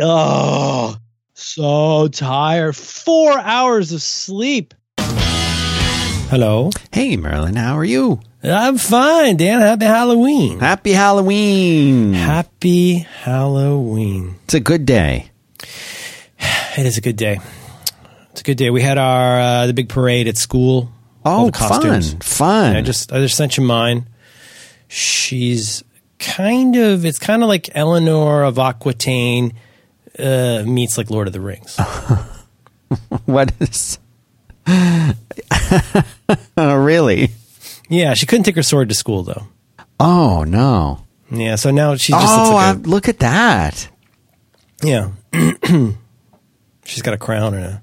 Oh, so tired. Four hours of sleep. Hello. Hey, Merlin, how are you? I'm fine, Dan. Happy Halloween. Happy Halloween. Happy Halloween. It's a good day. It is a good day. It's a good day. We had our uh, the big parade at school. All Oh, the costumes. fun. Fun. I just I just sent you mine. She's kind of it's kind of like Eleanor of Aquitaine uh, meets like Lord of the Rings. what is. oh, really? yeah, she couldn't take her sword to school though. Oh, no. Yeah, so now she just Oh, like I- look at that. yeah. She's got a crown and a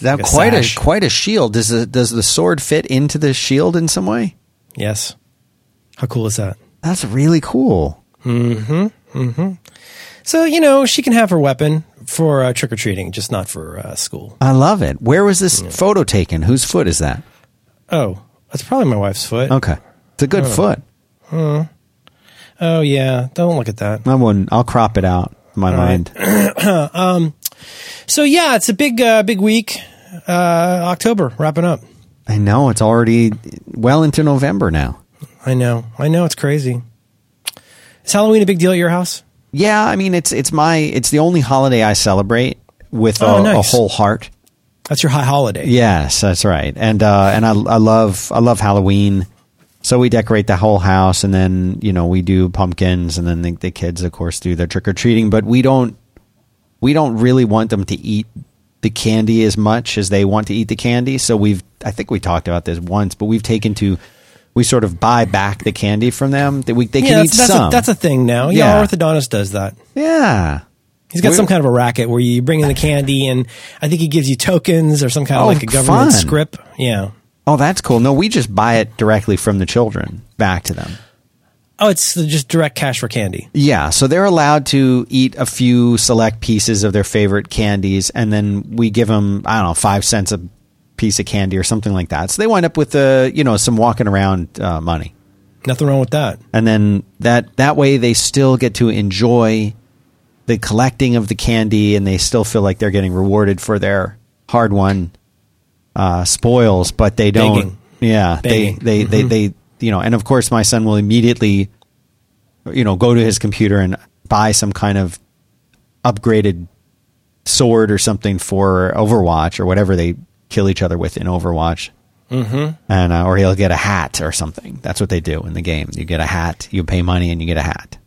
that Like a quite sash. a quite a shield. Does the, does the sword fit into the shield in some way? yes. How cool is that? That's really cool. So you know she can have her weapon for uh, trick or treating, just not for uh, school. I love it. Where was this photo taken? Whose foot is that? Oh, that's probably my wife's foot. Okay. It's a good foot. Hmm. Oh yeah, don't look at that. I wouldn't, I'll crop it out in my mind. Um. So yeah, it's a big, uh, big week. Uh, October wrapping up. I know it's already well into November now. I know, I know, it's crazy. Is Halloween a big deal at your house? Yeah, I mean it's it's my it's the only holiday I celebrate with a, Oh, nice. a whole heart. That's your high holiday. Yes, that's right. And uh, and I I love I love Halloween. So we decorate the whole house, and then you know we do pumpkins, and then the, the kids, of course, do their trick or treating. But we don't we don't really want them to eat the candy as much as they want to eat the candy. So we've I think we talked about this once, but we've taken to we sort of buy back the candy from them that we they Yeah, can that's, eat that's some. a, that's a thing now. Yeah, Yeah. orthodontist does that. yeah. He's got We're- some kind of a racket where you bring in the candy, and I think he gives you tokens or some kind of Oh, like a government fun. script. Yeah. Oh, that's cool. No, we just buy it directly from the children back to them. Oh, it's just direct cash for candy. Yeah, so they're allowed to eat a few select pieces of their favorite candies, and then we give them I don't know five cents a piece of candy or something like that. So they wind up with uh, you know some walking around uh, money, Nothing wrong with that. and then that that way they still get to enjoy the collecting of the candy, and they still feel like they're getting rewarded for their hard won uh, spoils, but they don't. Yeah, they they, they they you know, and of course my son will immediately you know go to his computer and buy some kind of upgraded sword or something for Overwatch or whatever they kill each other with in Overwatch. Mm-hmm. And uh, or he'll get a hat or something. That's what they do in the game. You get a hat, you pay money, and you get a hat.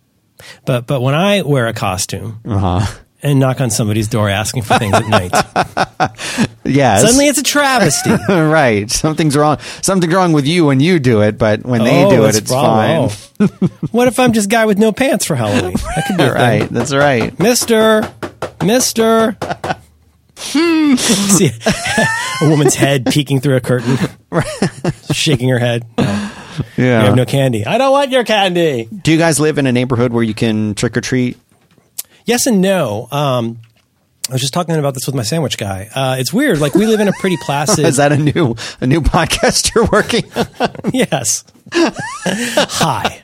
But but when I wear a costume Uh huh. and knock on somebody's door asking for things at night, Yes. suddenly it's a travesty. right. Something's wrong. Something's wrong with you when you do it, but when they Oh, do it, it's fine. Oh. what if I'm just guy with no pants for Halloween? That could be. Right. That's right. Mister, Mister. See a woman's head peeking through a curtain, shaking her head. No, you have no candy. I don't want your candy. do you guys live in a neighborhood where you can trick or treat? Yes and no. Um, I was just talking about this with my sandwich guy. Uh, it's weird. Like we live in a pretty placid. Is that a new a new podcast you're working? on? yes. Hi.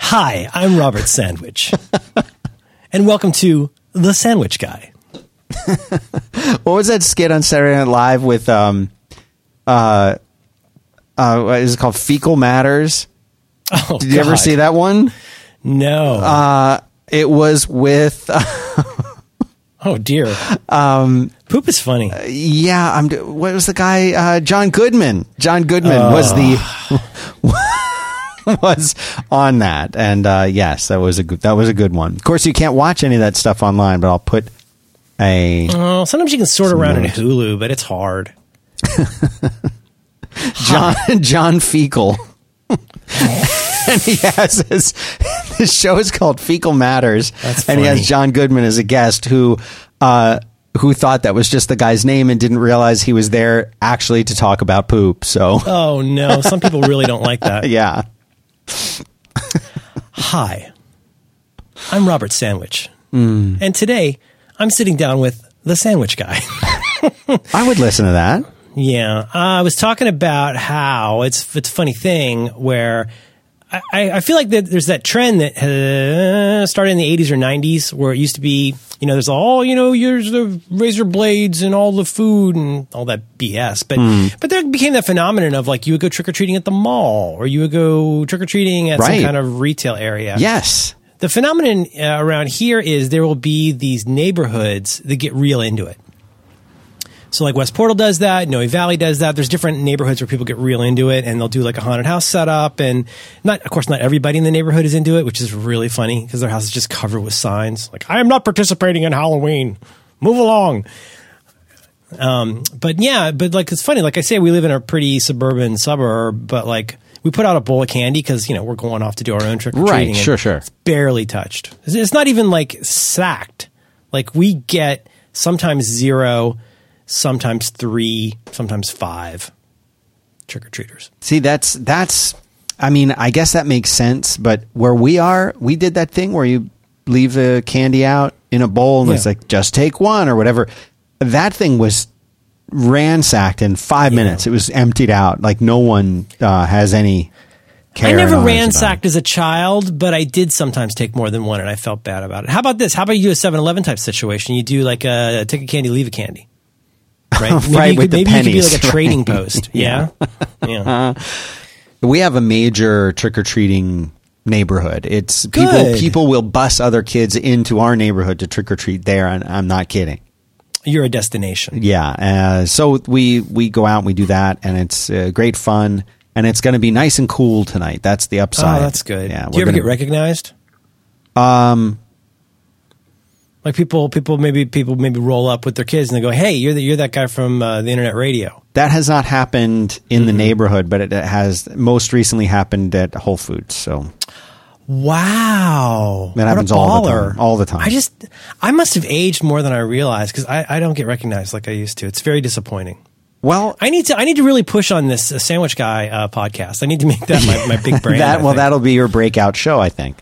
Hi, I'm Robert Sandwich. And welcome to The Sandwich Guy. what was that skit on Saturday Night Live with um uh uh what is it called Fecal Matters? Oh, Did you ever see that one? No. Uh it was with oh dear. Um, Poop is funny. yeah, I'm what was the guy uh John Goodman. John Goodman was the was on that. And uh yes, that was a good that was a good one. Of course you can't watch any of that stuff online, but I'll put a Oh, sometimes you can sort around in. Hulu, but it's hard. John John Fecal. and he has his his show is called Fecal Matters, That's and he has. John Goodman as a guest who uh, who thought that was just the guy's name and didn't realize he was there actually to talk about poop. So Oh no, some people really don't like that. yeah, Hi, I'm Robert Sandwich, and today I'm sitting down with the Sandwich Guy. I would listen to that. yeah, uh, I was talking about how it's it's a funny thing where. I, I feel like that there's that trend that uh, started in the 80s or 90s where it used to be you know, there's all, you know, here's the razor blades and all the food and all that BS. But, Hmm. but there became that phenomenon of like you would go trick or treating at the mall or you would go trick or treating at Right. some kind of retail area. Yes. The phenomenon uh, around here is there will be these neighborhoods that get real into it. So like West Portal does that, Noe Valley does that. There's different neighborhoods where people get real into it and they'll do like a haunted house setup and not of course not everybody in the neighborhood is into it, which is really funny because their house is just covered with signs like I am not participating in Halloween. Move along. Um, but yeah, but like it's funny. Like I say, we live in a pretty suburban suburb, but like we put out a bowl of candy because you know we're going off to do our own trick or treating. Right, sure, sure. It's barely touched. It's- It's not even like sacked. Like we get sometimes zero, sometimes three, sometimes five trick or treaters. See, that's that's. I mean, I guess that makes sense. But where we are, we did that thing where you leave the candy out in a bowl and it's like just take one or whatever. That thing was ransacked in five minutes. It was emptied out. Like no one uh, has any. care I never honors about it. ransacked as a child, but I did sometimes take more than one, and I felt bad about it. How about this? How about you do a 7-Eleven type situation? You do like a take a candy, leave a candy. Right, maybe Right, you could, the maybe you could be like a trading right. post. Yeah, yeah. We have a major trick or treating neighborhood. It's people. People will bus other kids into our neighborhood to trick or treat there, and I'm not kidding. You're a destination. Yeah. Uh, so we we go out and we do that, and it's uh, great fun. And it's going to be nice and cool tonight. That's the upside. Oh, that's good. Yeah. do you ever gonna- get recognized? Um, like people, people maybe people maybe roll up with their kids and they go, "Hey, you're the, you're that guy from uh, the internet radio." That has not happened in Mm-hmm. the neighborhood, but it has most recently happened at Whole Foods. So Wow, That What a happens all the time, all the time. I just, I must have aged more than I realized because I, I don't get recognized like I used to. It's very disappointing. well, I need to, I need to really push on this uh, sandwich guy uh, podcast. I need to make that my, my big brand. that well, that'll be your breakout show, I think.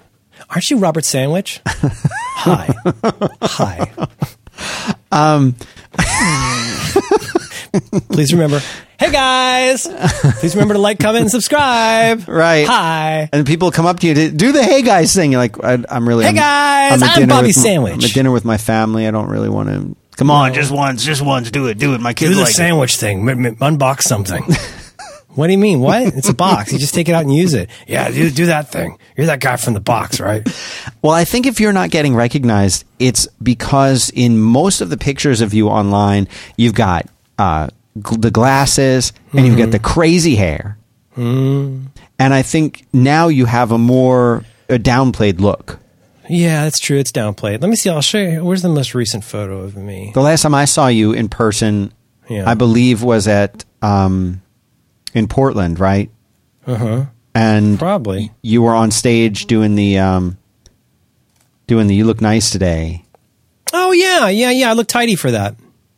aren't you Robert Sandwich? Hi, hi. Um, please remember. Hey guys, please remember to like, comment, and subscribe. Right. Hi. And people come up to you to do the "Hey guys" thing. You're like, I, I'm really. Hey, I'm, guys, at I'm dinner Bobby with my- Sandwich. I'm at dinner with my family. I don't really want to. Come on, just once, just once. Do it, do it. My kids Do the like it. sandwich thing. M- m- unbox something. what do you mean? What? It's a box. You just take it out and use it. Yeah, do, do that thing. You're that guy from the box, right? Well, I think if you're not getting recognized, it's because in most of the pictures of you online, you've got uh, gl- the glasses and you've got the crazy hair. And I think now you have a more a downplayed look. Yeah, that's true. It's downplayed. Let me see. I'll show you. Where's the most recent photo of me? The last time I saw you in person, Yeah. I believe was at um, in Portland, right? Uh huh. And Probably. you were on stage doing the um, doing the "You Look Nice Today" Oh yeah, yeah, yeah. I look tidy for that.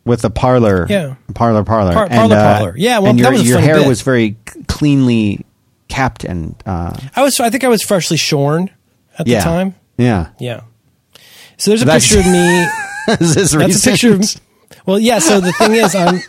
With the parlor, Yeah. parlor, parlor, Par- parlor, parlor. Yeah, well, and that your, was your hair bit. was very cleanly kept and uh, I was. I think I was freshly shorn at yeah, the time. yeah. Yeah. So there's a That's- picture of me. Is this That's a picture of. Well, yeah. So the thing is, I'm.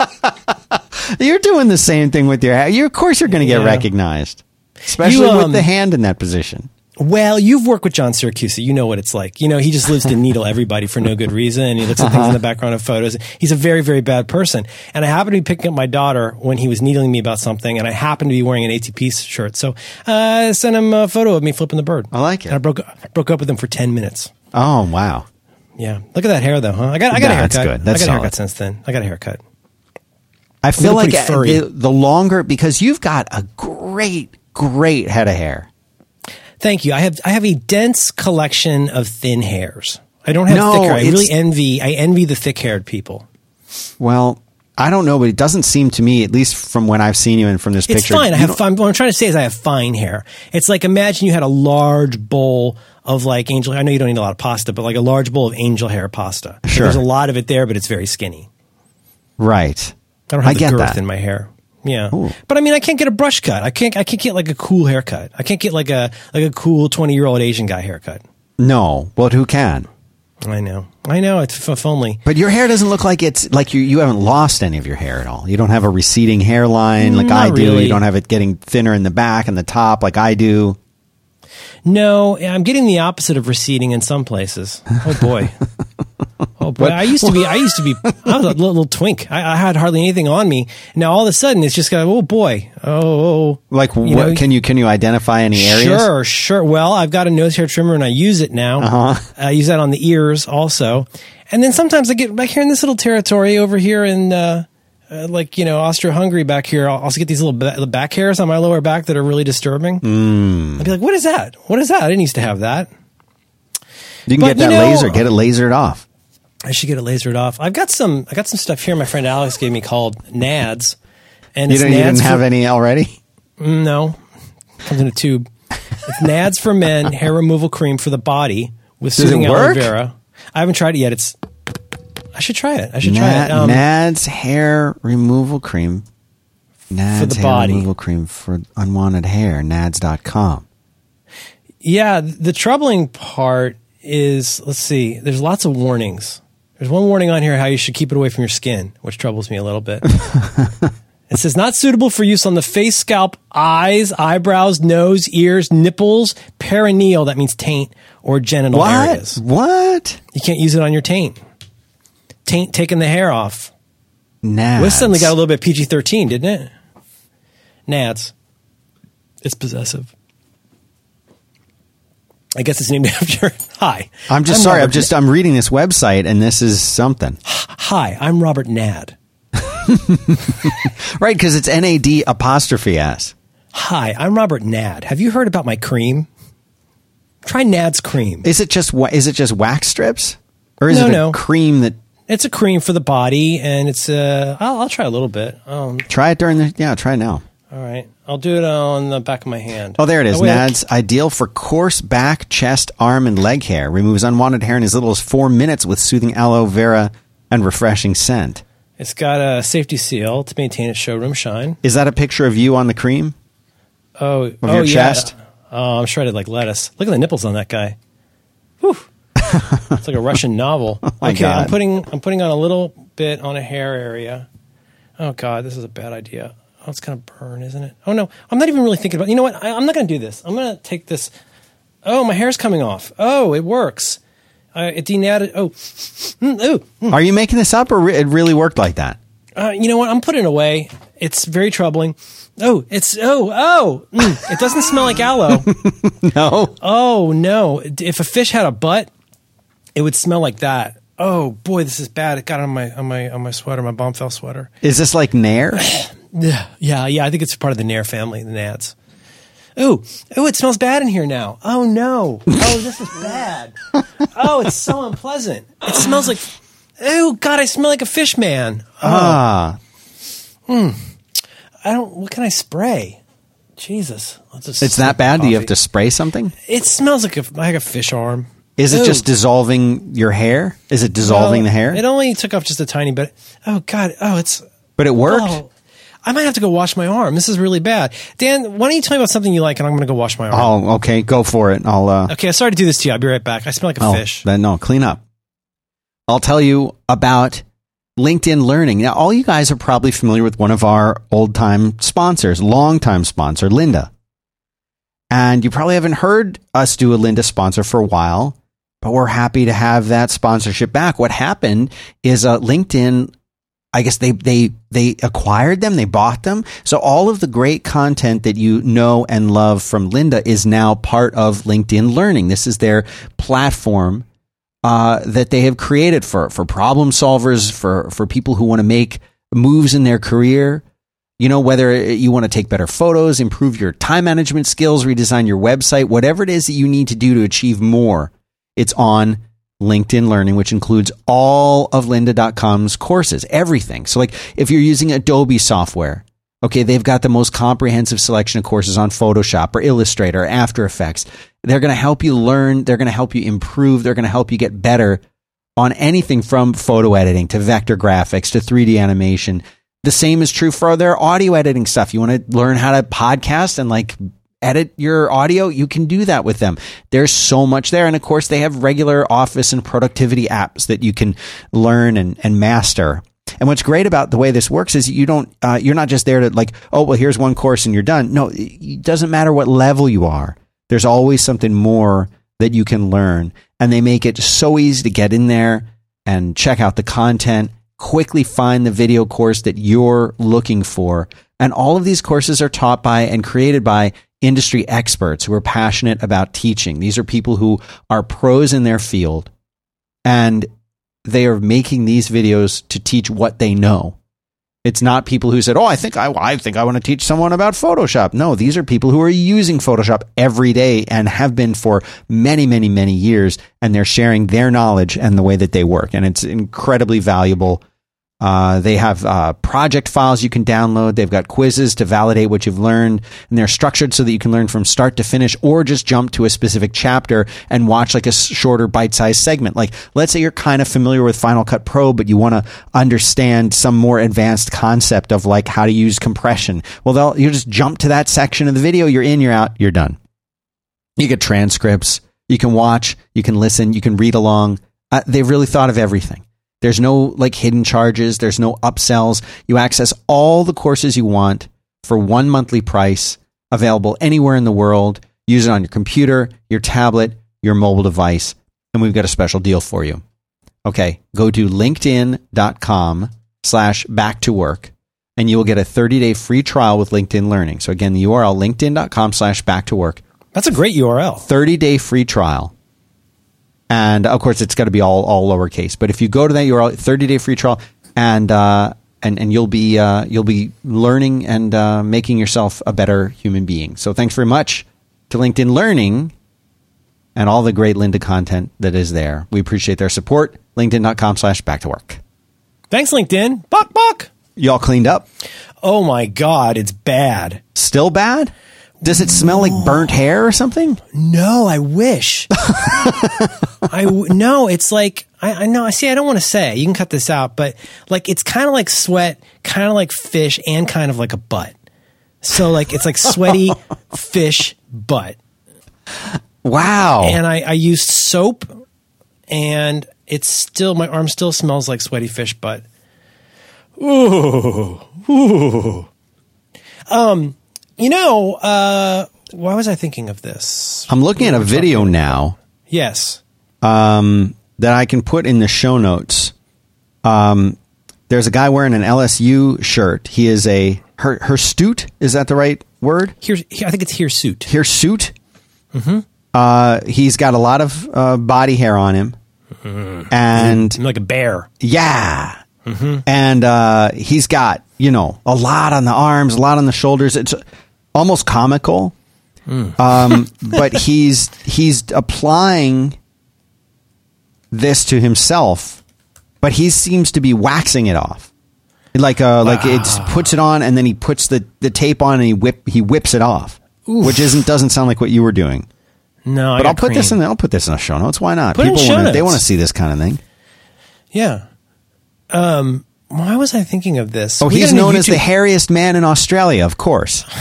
You're doing the same thing with your hair. You, of course, you're going to get Yeah. recognized, especially You, with um, the hand in that position. Well, you've worked with John Siracusa. You know what it's like. You know, he just lives to needle everybody for no good reason. And he looks at things in the background of photos. He's a very, very bad person. And I happened to be picking up my daughter when he was needling me about something. And I happened to be wearing an ATP shirt. So uh, I sent him a photo of me flipping the bird. I like it. And I broke, broke up with him for 10 minutes. Oh wow! Yeah. Look at that hair, though, huh? I got, I got a haircut. That's good. That's I got a solid. haircut since then. I got a haircut. I feel like the longer because you've got a great, great head of hair. Thank you. I have I have a dense collection of thin hairs. I don't have No, thick hair. I really envy I envy the thick haired people. Well, I don't know, but it doesn't seem to me, at least from when I've seen you and from this It's picture. fine. I have fine. What I'm trying to say is I have fine hair. It's like imagine you had a large bowl of like angel. I know you don't eat a lot of pasta, but like a large bowl of angel hair pasta. Sure. There's a lot of it there, but it's very skinny. Right. I don't have I the get girth that. in my hair. Yeah, but I mean, I can't get a brush cut. I can't. I can't get like a cool haircut. I can't get like a like a cool twenty year old Asian guy haircut. No, but who can? I know. I know. It's if only. But your hair doesn't look like it's like you you haven't lost any of your hair at all. You don't have a receding hairline like Not I do. really. You don't have it getting thinner in the back and the top like I do. No, I'm getting the opposite of receding in some places. Oh boy. Oh boy, I used to be. I used to be. I was a little, twink. I, I, had hardly anything on me. Now all of a sudden, it's just got. Oh boy. Oh. Like what? Know, can you can you identify any areas? Sure, sure. Well, I've got a nose hair trimmer and I use it now. Uh-huh. I use that on the ears also, and then sometimes I get back here in this little territory over here in. Uh, uh, like you know Austro-Hungary back here, I'll also get these little ba- back hairs on my lower back that are really disturbing. Mm. I'd be like, "What is that? What is that? I didn't used to have that." You can but, get that you know, laser. Get it lasered off. I should get it lasered off. I've got some. I got some stuff here. My friend Alex gave me called Nads. And you, didn't, you didn't have any already? Mm, no, comes in a tube. It's Nads for men hair removal cream for the body with Does soothing aloe vera. I haven't tried it yet. It's. I should try it. I should Nad, try it. Um, Nads hair removal cream. Nads for the hair body. removal cream for unwanted hair. Nads.com. Yeah, the troubling part is let's see. There's lots of warnings there's one warning on here how you should keep it away from your skin, which troubles me a little bit. it says not suitable for use on the face, scalp, eyes, eyebrows, nose, ears, nipples, perineal, that means taint, or genital what? areas. What? You can't use it on your taint. Taint taking the hair off. Nads. This suddenly got a little bit PG 13, didn't it? Nads. It's possessive. I guess it's named after. Hi. I'm just I'm sorry. Robert I'm just I'm reading this website and this is something. Hi, I'm Robert Nad. right, because it's N A D apostrophe S. Hi, I'm Robert Nad. Have you heard about my cream? Try Nad's cream. Is it just is it just wax strips, or is no, it a no. cream that? It's a cream for the body, and it's uh. I'll, I'll try a little bit. Um, try it during the yeah. Try it now. All right. I'll do it on the back of my hand. Oh, there it is. Oh, Nads ideal for coarse back, chest, arm, and leg hair. Removes unwanted hair in as little as four minutes with soothing aloe vera and refreshing scent. It's got a safety seal to maintain its showroom shine. Is that a picture of you on the cream? Oh, of oh, your yeah. chest? Oh, I'm shredded like lettuce. Look at the nipples on that guy. Whew. It's like a Russian novel. oh okay, God. I'm putting I'm putting on a little bit on a hair area. Oh God, this is a bad idea. Oh, it's to burn, isn't it? Oh no, I'm not even really thinking about. You know what? I, am not going to do this. I'm going to take this. Oh, my hair's coming off. Oh, it works. Uh, it denatted. Oh, mm, oh. Mm. Are you making this up, or re- it really worked like that? Uh, you know what? I'm putting it away. It's very troubling. Oh, it's oh oh. Mm, it doesn't smell like aloe. no. Oh no! If a fish had a butt, it would smell like that. Oh boy, this is bad. It got on my on my on my sweater, my Bombfell sweater. Is this like Nair? Yeah, yeah, yeah. I think it's part of the Nair family, the Nads. Ooh, ooh, it smells bad in here now. Oh no. Oh, this is bad. Oh, it's so unpleasant. It smells like. Oh God, I smell like a fish man. Oh. Ah. Hmm. I don't. What can I spray? Jesus. It's that bad. Do you have to spray something? It smells like a like a fish arm. Is it Ooh. just dissolving your hair? Is it dissolving well, the hair? It only took off just a tiny bit. Oh God. Oh, it's. But it worked. Oh, I might have to go wash my arm. This is really bad. Dan, why don't you tell me about something you like, and I'm going to go wash my arm. Oh, okay, go for it. I'll. Uh, okay, I started to do this to you. I'll be right back. I smell like a oh, fish. Then no, clean up. I'll tell you about LinkedIn Learning. Now, all you guys are probably familiar with one of our old time sponsors, long time sponsor, Lynda. And you probably haven't heard us do a Lynda sponsor for a while, but we're happy to have that sponsorship back. What happened is uh, LinkedIn I guess they they they acquired them, they bought them. So all of the great content that you know and love from Lynda is now part of LinkedIn Learning. This is their platform uh, that they have created for for problem solvers, for for people who want to make moves in their career. You know, whether you want to take better photos, improve your time management skills, redesign your website, whatever it is that you need to do to achieve more, it's on LinkedIn Learning, which includes all of lynda.com's courses, everything. So, like if you're using Adobe software, okay, they've got the most comprehensive selection of courses on Photoshop or Illustrator or After Effects. They're going to help you learn, they're going to help you improve, they're going to help you get better on anything from photo editing to vector graphics to 3D animation. The same is true for their audio editing stuff. You want to learn how to podcast and like edit your audio, you can do that with them. There's so much there. And of course, they have regular office and productivity apps that you can learn and, and master. And what's great about the way this works is you don't, uh, you're not just there to like, oh, well, here's one course and you're done. No, it doesn't matter what level you are. There's always something more that you can learn. And they make it so easy to get in there and check out the content, quickly find the video course that you're looking for. And all of these courses are taught by and created by industry experts who are passionate about teaching. These are people who are pros in their field and they are making these videos to teach what they know. It's not people who said, "Oh, I think I, I think I want to teach someone about Photoshop." No, these are people who are using Photoshop every day and have been for many, many, many years, and they're sharing their knowledge and the way that they work, and it's incredibly valuable uh, they have uh, project files you can download. They've got quizzes to validate what you've learned, and they're structured so that you can learn from start to finish, or just jump to a specific chapter and watch like a shorter bite-sized segment. Like, let's say you're kind of familiar with Final Cut Pro, but you want to understand some more advanced concept of like how to use compression. Well, they'll you just jump to that section of the video. You're in, you're out, you're done. You get transcripts. You can watch. You can listen. You can read along. Uh, they've really thought of everything. There's no like hidden charges. There's no upsells. You access all the courses you want for one monthly price available anywhere in the world. Use it on your computer, your tablet, your mobile device. And we've got a special deal for you. Okay. Go to linkedin.com slash back to work and you will get a 30 day free trial with LinkedIn learning. So again, the URL linkedin.com slash back to work. That's a great URL. 30 day free trial and of course it's got to be all all lowercase. But if you go to that URL, 30 day free trial, and uh, and and you'll be uh, you'll be learning and uh, making yourself a better human being. So thanks very much to LinkedIn Learning and all the great Lynda content that is there. We appreciate their support. LinkedIn.com slash back to work. Thanks, LinkedIn. Buck buck. Y'all cleaned up? Oh my god, it's bad. Still bad? Does it smell like burnt hair or something? No, I wish. I w- no, it's like I, I know. I see. I don't want to say. You can cut this out, but like it's kind of like sweat, kind of like fish, and kind of like a butt. So like it's like sweaty fish butt. Wow. And I, I used soap, and it's still my arm still smells like sweaty fish butt. Ooh, ooh. Um, you know, uh, why was I thinking of this? I'm looking at a video now Yes. um, that I can put in the show notes. Um, there's a guy wearing an LSU shirt. He is a her hirsute. Is that the right word? Here's, I think it's hirsute. Hirsute. Mm-hmm. Uh, he's got a lot of uh, body hair on him, and like a bear. yeah, and uh, he's got you know a lot on the arms, a lot on the shoulders. It's almost comical, um, but he's he's applying this to himself, but he seems to be waxing it off. Like uh, like it puts it on and then he puts the, the tape on and he whip he whips it off, which isn't doesn't sound like what you were doing. No, I But I'll put this cream. in. I'll put this in the show notes. Why not? Put show wanna, they want to see this kind of thing. Yeah. Um, why was I thinking of this? Oh, We he's known as the hairiest man in Australia, of course.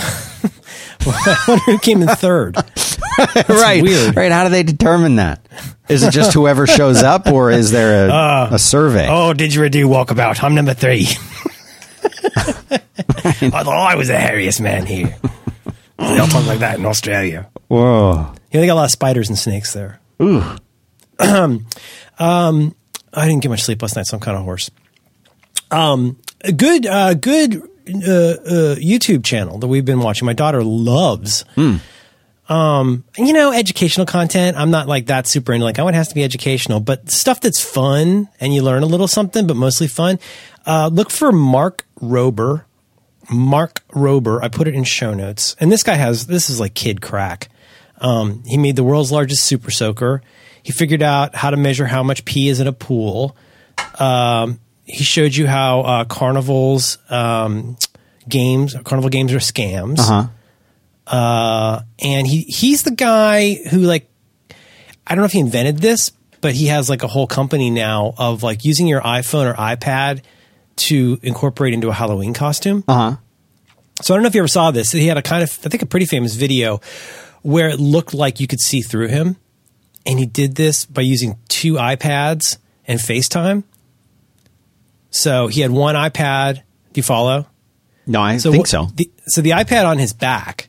I wonder who came in third. right, weird. right. How do they determine that? Is it just whoever shows up, or is there a, a survey? Oh, did you didgeridoo walkabout. I'm number three. I thought I was the hairiest man here. They don't talk like that in Australia. Whoa! Yeah, they got a lot of spiders and snakes there. Ooh. um, I didn't get much sleep last night, so I'm kind of hoarse. Um, a good, uh, good uh, uh, YouTube channel that we've been watching. My daughter loves. Um, you know, educational content. I'm not like that super into. Like, oh, it has to be educational, but stuff that's fun and you learn a little something, but mostly fun. Uh, look for Mark Rober. Mark Rober. I put it in show notes. And this guy has this is like kid crack. Um, he made the world's largest super soaker. He figured out how to measure how much pee is in a pool. Um, he showed you how uh, carnivals um, games, carnival games are scams. Uh-huh. Uh, and he he's the guy who like I don't know if he invented this, but he has like a whole company now of like using your iPhone or iPad to incorporate into a Halloween costume. Uh huh. So I don't know if you ever saw this. He had a kind of, I think, a pretty famous video where it looked like you could see through him. And he did this by using two iPads and FaceTime. So he had one iPad. Do you follow? No, I So think so. The, so the iPad on his back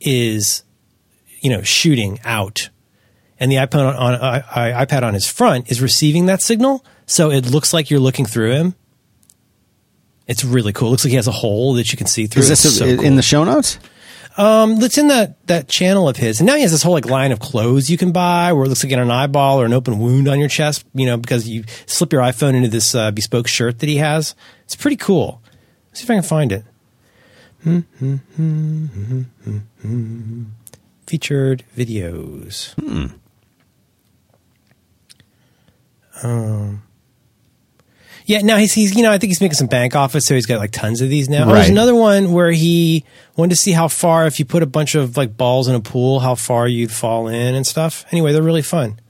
is you know, shooting out. And the iPad on, uh, iPad on his front is receiving that signal, so it looks like you're looking through him. It's really cool. It looks like he has a hole that you can see through. Is this It's so a- cool. in the show notes? Um, it's in that that channel of his, and now he has this whole like line of clothes you can buy, where it looks like an eyeball or an open wound on your chest, you know, because you slip your iPhone into this uh, bespoke shirt that he has. It's pretty cool. Let's see if I can find it. Featured videos. Hmm. Um. Yeah, now he's he's you know I think he's making some bank off it, so he's got like tons of these now. Oh, There's another one where he wanted to see how far if you put a bunch of like balls in a pool, how far you'd fall in and stuff. Anyway, they're really fun.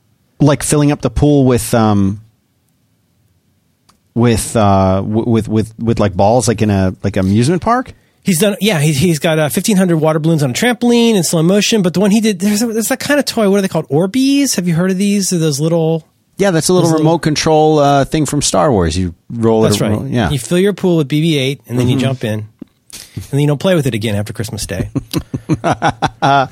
Like filling up the pool with um with uh with with with like balls like in a like amusement park? He's done, yeah. He's, he's got uh, fifteen hundred water balloons on a trampoline in slow motion. But the one he did, there's, a, there's that kind of toy. What are they called? Orbeez. Have you heard of these? They're those little. Yeah, that's a little remote little- control uh, thing from Star Wars. You roll That's it. right. roll- yeah. You fill your pool with BB-8, and then you jump in, and then you don't play with it again after Christmas Day. Am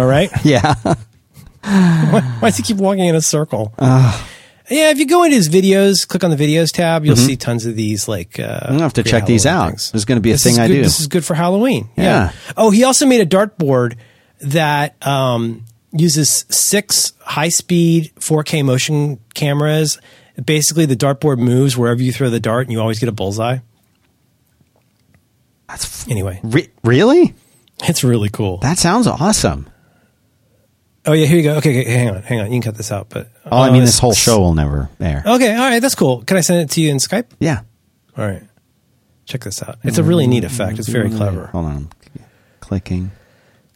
I right? yeah. Why, why does he keep walking in a circle? yeah, if you go into his videos, click on the videos tab, you'll see tons of these. Like, uh, I'm gonna have to check these out. things. There's gonna be a This thing is I good- do. This is good for Halloween. Yeah. Oh, he also made a dartboard that um, uses six high-speed 4K motion cameras. Basically, the dartboard moves wherever you throw the dart, and you always get a bullseye. That's f- Anyway, re- really? it's really cool. That sounds awesome. oh yeah, here you go. Okay, okay, hang on, hang on. You can cut this out, but Oh, I uh, mean, this whole show will never air. Okay, all right, that's cool. Can I send it to you in Skype? Yeah. All right. Check this out. It's a really neat effect. It's very clever. Hold on. Clicking.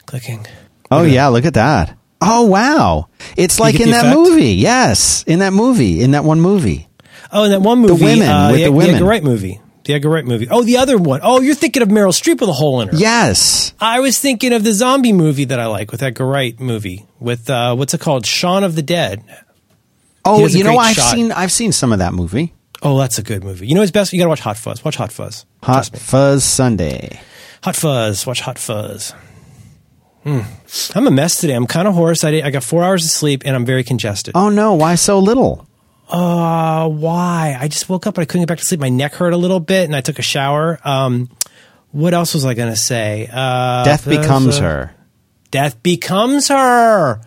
Clicking. Oh yeah, look at that. Oh wow. It's like in that effect? movie. Yes, in that movie, in that one movie. Oh, in that one movie, the women, uh, with the, the women. Edgar Wright movie, the Edgar Wright movie. Oh, the other one. Oh, you're thinking of Meryl Streep with a hole in her. Yes. I was thinking of the zombie movie that I like with Edgar Wright movie with uh, what's it called, Shaun of the Dead. Oh, you know I've shot. seen I've seen some of that movie. Oh, that's a good movie. You know what's best? You got to watch Hot Fuzz. Watch Hot Fuzz. Hot. Fuzz Sunday. Hot Fuzz. Watch Hot Fuzz. Hmm. I'm a mess today. I'm kind of hoarse. I, did, I got four hours of sleep and I'm very congested. Oh no, why so little? Uh, why? I just woke up and I couldn't get back to sleep. My neck hurt a little bit, and I took a shower. Um, what else was I going to say? Uh, Death becomes her. Death becomes her.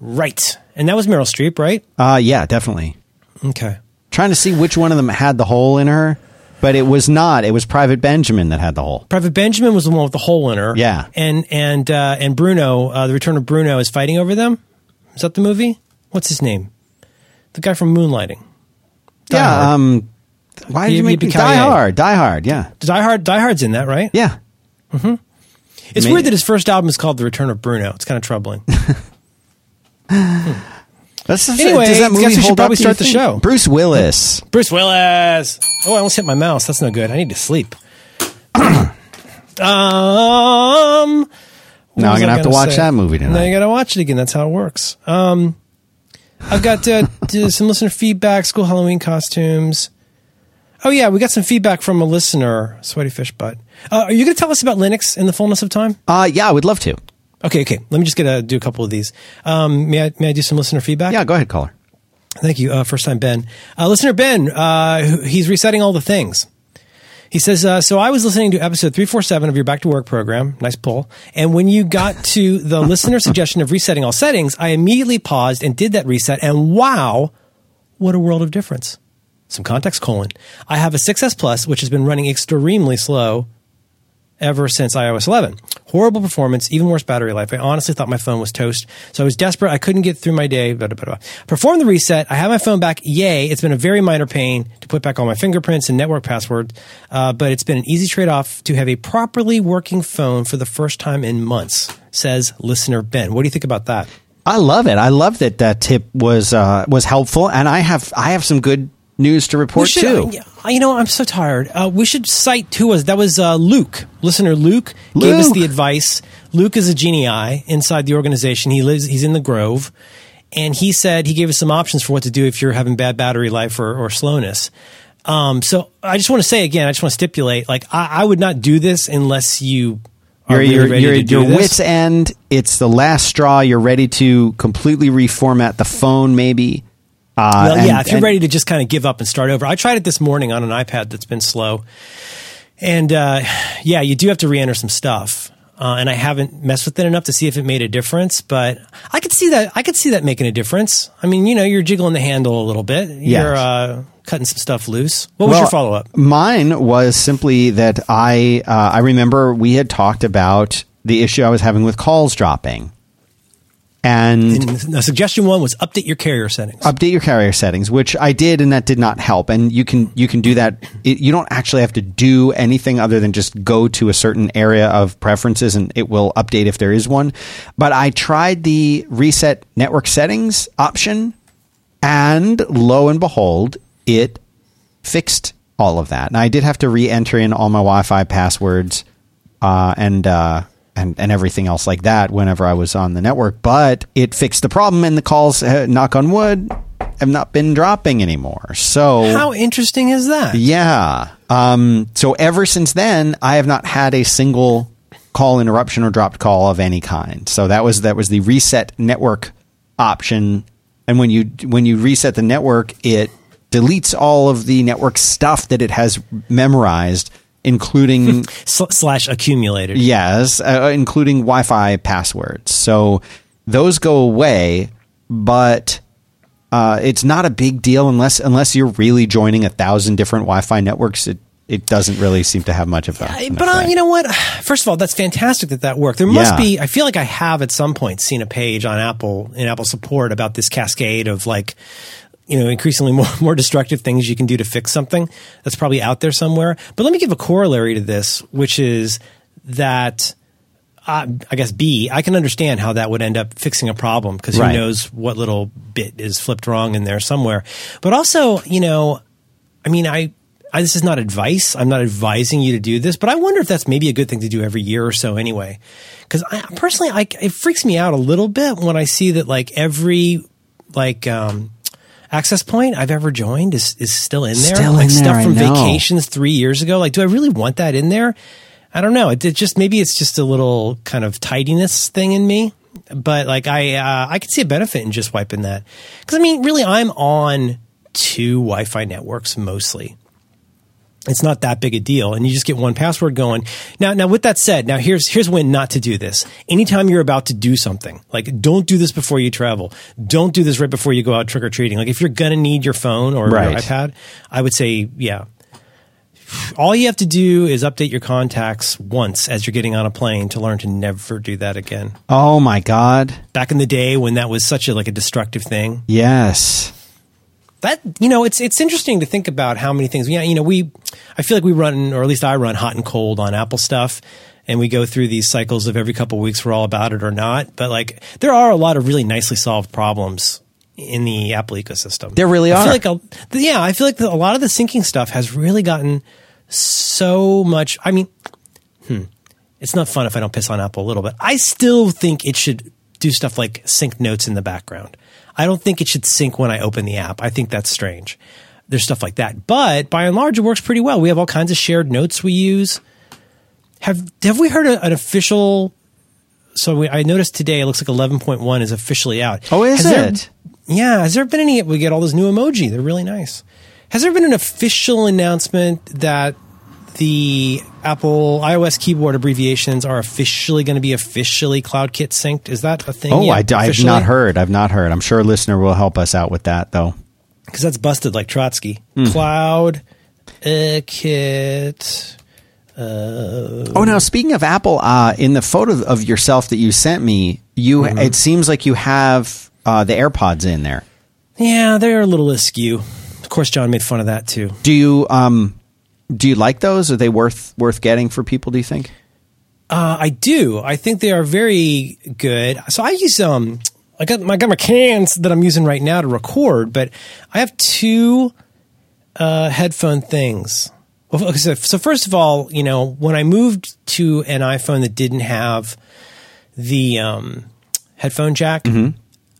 Right, and that was Meryl Streep, right? Uh yeah, definitely. Okay. Trying to see which one of them had the hole in her, but it was not. It was Private Benjamin that had the hole. Private Benjamin was the one with the hole in her. Yeah. and and uh, and Bruno, uh, the Return of Bruno, is fighting over them. Is that the movie? What's his name? The guy from Moonlighting. Die yeah. Hard. Um. Why did you make me Yippee-ki-yay. Die Hard? Die Hard. Yeah. Die Hard. Die Hard's in that, right? Yeah. It's May- weird that his first album is called The Return of Bruno. It's kind of troubling. That's, Anyway, does that guess movie we should hold probably up, do start the think? show. Bruce Willis. Bruce Willis. Oh, I almost hit my mouse. That's no good. I need to sleep. um, what Now I'm gonna I have to gonna watch say? that movie tonight. Now tonight. you got to watch it again. That's how it works. Um, I've got uh, do some listener feedback, school Halloween costumes. Oh yeah, we got some feedback from a listener, Sweaty Fish Butt. Uh, are you going to tell us about Linux in the fullness of time? Uh, yeah, I would love to. Okay, okay. Let me just get a, do a couple of these. Um, may I may I do some listener feedback? Yeah, go ahead, caller. Thank you. Uh, first time Ben. Uh, listener Ben, uh, he's resetting all the things. He says, uh, So I was listening to episode 347 of your Back to Work program. Nice pull. And when you got to the listener suggestion of resetting all settings, I immediately paused and did that reset. And wow, what a world of difference. Some context colon. I have a 6S Plus, which has been running extremely slow ever since iOS 11. Horrible performance, even worse battery life. I honestly thought my phone was toast. So I was desperate. I couldn't get through my day. Blah, blah, blah. Perform the reset. I have my phone back. Yay. It's been a very minor pain to put back all my fingerprints and network password, Uh, but it's been an easy trade off to have a properly working phone for the first time in months, says listener Ben. What do you think about that? I love it. I love that that tip was uh, was helpful, and I have I have some good news to report should, too. uh, you know, I'm so tired. Uh, we should cite who was that was uh, Luke, listener Luke, gave us the advice. Luke is a genii inside the organization. He lives. He's in the Grove, and he said he gave us some options for what to do if you're having bad battery life or, or slowness. Um, so I just want to say again, I just want to stipulate, like I, I would not do this unless you are You're, really you're, ready you're to your wits end. It's the last straw. You're ready to completely reformat the phone, maybe. Uh, Well, yeah, if you're and- ready to just kind of give up and start over. I tried it this morning on an iPad that's been slow. And uh, yeah, you do have to re enter some stuff. Uh, and I haven't messed with it enough to see if it made a difference, but I could see that. I could see that making a difference. I mean, you know, you're jiggling the handle a little bit. You're uh, cutting some stuff loose. What was Well, your follow up? Mine was simply that I uh, I remember we had talked about the issue I was having with calls dropping, and The suggestion one was update your carrier settings. update your carrier settings, which I did, and that did not help. And you can you can do that. It, you don't actually have to do anything other than just go to a certain area of preferences, and it will update if there is one. But I tried the reset network settings option, and lo and behold, it fixed all of that. And I did have to re-enter in all my Wi-Fi passwords uh, and uh, and and everything else like that whenever I was on the network. But it fixed the problem, and the calls, uh, knock on wood, have not been dropping anymore. So How interesting is that? yeah. Um, so ever since then, I have not had a single call interruption or dropped call of any kind. So that was that was the reset network option. And when you when you reset the network, it deletes all of the network stuff that it has memorized, including slash accumulated. yes, uh, including Wi-Fi passwords. So those go away, but uh, it's not a big deal unless unless you're really joining a thousand different Wi-Fi networks. It it doesn't really seem to have much of a. an But uh, you know what? First of all, that's fantastic that that worked. There must Yeah. be. I feel like I have at some point seen a page on Apple in Apple support about this cascade of like, you know, increasingly more more destructive things you can do to fix something. That's probably out there somewhere. But let me give a corollary to this, which is that. Uh, I guess B, I can understand how that would end up fixing a problem because Right. who knows what little bit is flipped wrong in there somewhere. But also, you know, I mean, I, I this is not advice. I'm not advising you to do this, but I wonder if that's maybe a good thing to do every year or so anyway. Because I personally, I, it freaks me out a little bit when I see that like every like um, access point I've ever joined is is still in there. Still like in there, stuff I from vacations three years ago. Like, do I really want that in there? I don't know. It, it just maybe it's just a little kind of tidiness thing in me. But like I uh, I could see a benefit in just wiping that because I mean really I'm on two Wi-Fi networks mostly. It's not that big a deal, and you just get one password going. Now, now with that said, now here's here's when not to do this. Anytime you're about to do something, like don't do this before you travel. Don't do this right before you go out trick or treating. Like if you're gonna need your phone or Right. your iPad, I would say yeah. All you have to do is update your contacts once as you're getting on a plane to learn to never do that again. oh my god, Back in the day when that was such a like a destructive thing, yes, that you know it's it's interesting to think about how many things yeah you know we i feel like we run or at least i run hot and cold on apple stuff and we go through these cycles of every couple of weeks we're all about it or not but like there are a lot of really nicely solved problems in the apple ecosystem. There really I are. feel like a, yeah i feel like a lot of the syncing stuff has really gotten so much i mean hmm, it's not fun if i don't piss on apple a little bit. I still think it should do stuff like sync notes in the background I don't think it should sync when I open the app. I think that's strange. There's stuff like that. But by and large, it works pretty well. We have all kinds of shared notes we use. Have have we heard a, an official? So we, I noticed today it looks like 11.1 is officially out. Oh, is Has there- it? yeah. Has there been any? We get all those new emoji. They're really nice. Has there been an official announcement that the Apple iOS keyboard abbreviations are officially going to be officially CloudKit synced? Is that a thing? Oh, yet, I, have not heard. I've not heard. I'm sure a listener will help us out with that, though. because that's busted like Trotsky. Hmm. Cloud uh, kit. Uh, Oh, now speaking of Apple, uh, in the photo of yourself that you sent me, you Mm-hmm. it seems like you have uh, the AirPods in there. Yeah, they're a little askew. Of course, John made fun of that too. Do you um do you like those? Are they worth worth getting for people? Do you think? Uh, I do. I think they are very good. So I use um, I got my I got my cans that I'm using right now to record, but I have two uh, headphone things. Well, so, so first of all, you know, when I moved to an iPhone that didn't have the um, headphone jack,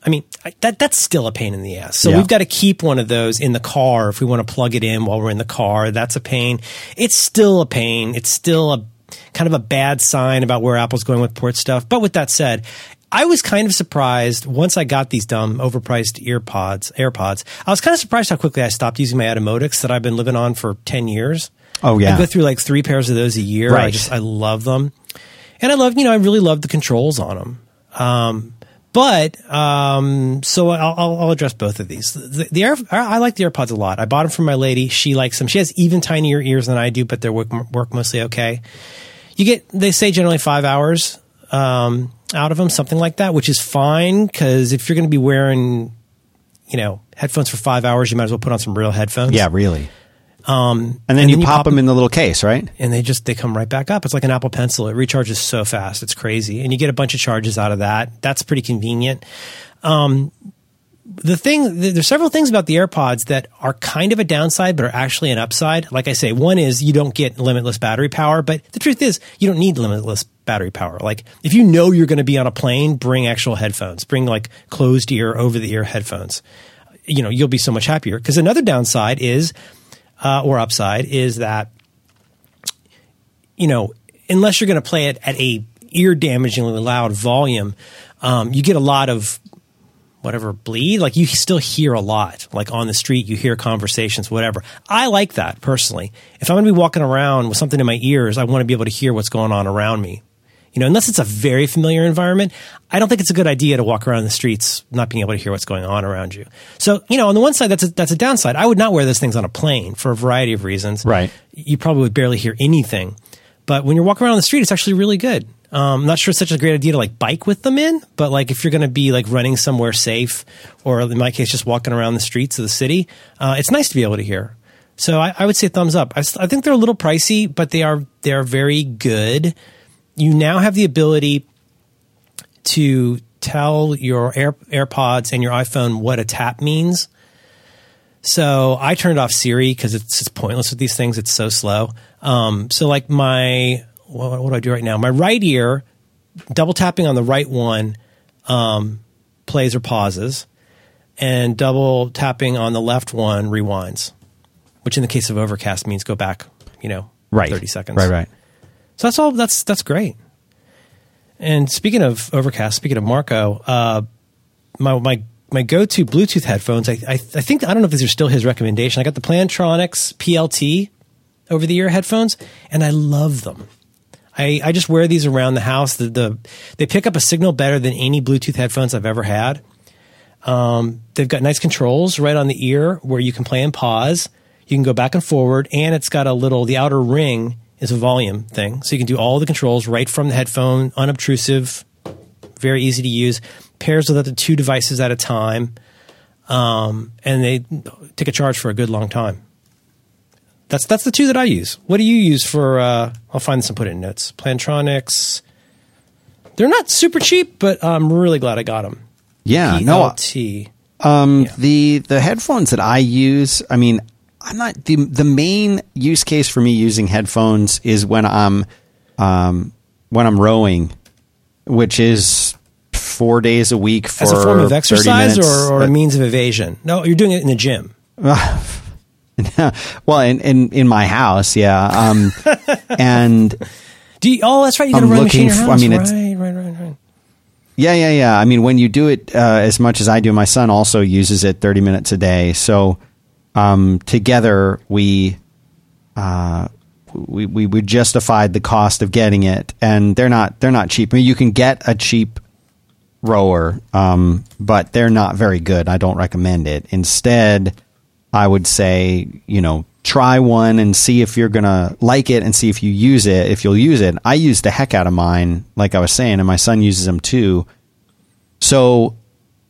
I mean, that that's still a pain in the ass. So Yeah. we've got to keep one of those in the car if we want to plug it in while we're in the car. That's a pain. It's still a pain. It's still a kind of a bad sign about where Apple's going with port stuff. But with that said, I was kind of surprised once I got these dumb, overpriced earpods, AirPods. I was kind of surprised how quickly I stopped using my Automotics that I've been living on for ten years. Oh yeah. I go through like three pairs of those a year. Right. I just I love them, and I love you know I really love the controls on them. Um, but um, so I'll, I'll, address both of these. The, the Air, I like the AirPods a lot. I bought them from my lady. She likes them. She has even tinier ears than I do, but they work work mostly okay. You get they say generally five hours um, out of them, something like that, which is fine because if you're going to be wearing you know headphones for five hours, you might as well put on some real headphones. yeah, really. Um, And then you pop them in the little case, right? and they just they come right back up. It's like an Apple Pencil. It recharges so fast. It's crazy, and you get a bunch of charges out of that. That's pretty convenient. Um, the thing, there's several things about the AirPods that are kind of a downside, but are actually an upside. Like I say, one is you don't get limitless battery power, but the truth is you don't need limitless battery power. Like if you know you're going to be on a plane, bring actual headphones. Bring like closed ear, over the ear headphones. You know, you'll be so much happier. Because another downside is, uh, or upside, is that you know, unless you're going to play it at a ear damagingly loud volume, um, you get a lot of whatever bleed. Like you still hear a lot, like on the street, you hear conversations, whatever. I like that personally. If I'm going to be walking around with something in my ears, I want to be able to hear what's going on around me. You know, unless it's a very familiar environment, I don't think it's a good idea to walk around the streets not being able to hear what's going on around you. So, you know, on the one side, that's a, that's a downside. I would not wear those things on a plane for a variety of reasons. Right. You probably would barely hear anything. But when you're walking around the street, it's actually really good. Um, I'm not sure it's such a great idea to like bike with them in, but like if you're going to be like running somewhere safe, or in my case, just walking around the streets of the city, uh, it's nice to be able to hear. So I, I would say thumbs up. I think they're a little pricey, but they are they are very good. You now have the ability to tell your Air, AirPods and your iPhone what a tap means. So I turned off Siri because it's, it's pointless with these things. It's so slow. Um, so like my what, what do I do right now? My right ear, double tapping on the right one, um, plays or pauses, and double tapping on the left one rewinds. Which in the case of Overcast means go back, you know, Right. thirty seconds. Right, right. So that's all. That's that's great. And speaking of Overcast, speaking of Marco, uh, my my my go to Bluetooth headphones. I, I I think I don't know if these are still his recommendation. I got the Plantronics PLT over the ear headphones, and I love them. I, I just wear these around the house. The, the they pick up a signal better than any Bluetooth headphones I've ever had. Um, they've got nice controls right on the ear where you can play and pause. You can go back and forward, and it's got a little. The outer ring is a volume thing, so you can do all the controls right from the headphone, unobtrusive, very easy to use. Pairs with up to two devices at a time, um, and they take a charge for a good long time. That's that's the two that I use. What do you use for? Uh, I'll find this and put it in notes. Plantronics. They're not super cheap, but I'm really glad I got them. Yeah, no, PLT. Um, Yeah. the the headphones that I use, I mean, I'm not the the main use case for me using headphones is when I'm um when I'm rowing, which is four days a week for as a form of exercise or, or a means of evasion? No, you're doing it in the gym. well, in, in in my house, yeah. Um, and Do you, oh, that's right. You got I'm rowing machine in looking your f- I house. mean, it's- right, right, right, right. Yeah, yeah, yeah. I mean, when you do it uh, as much as I do, my son also uses it 30 minutes a day. So um, together we, uh, we we we justified the cost of getting it, and they're not they're not cheap. I mean, you can get a cheap rower, um, but they're not very good. I don't recommend it. Instead, I would say you know try one and see if you're gonna like it and see if you use it if you'll use it. I use the heck out of mine, like I was saying, and my son uses them too. So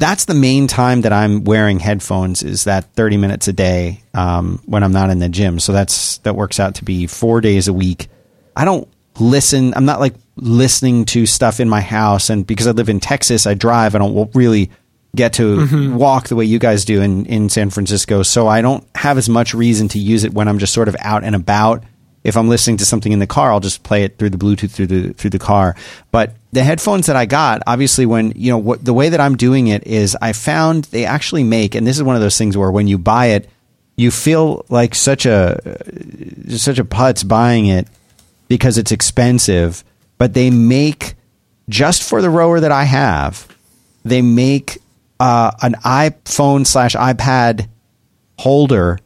that's the main time that I'm wearing headphones is that 30 minutes a day um, when I'm not in the gym. So that's that works out to be four days a week. I don't listen. I'm not like listening to stuff in my house, and because I live in Texas, I drive. I don't really get to walk the way you guys do in in San Francisco. So I don't have as much reason to use it when I'm just sort of out and about if I'm listening to something in the car, I'll just play it through the Bluetooth through the through the car. But the headphones that I got, obviously, when you know what the way that I'm doing it is, I found they actually make, and this is one of those things where when you buy it, you feel like such a such a putz buying it because it's expensive, but they make just for the rower that I have, they make uh, an iPhone slash iPad holder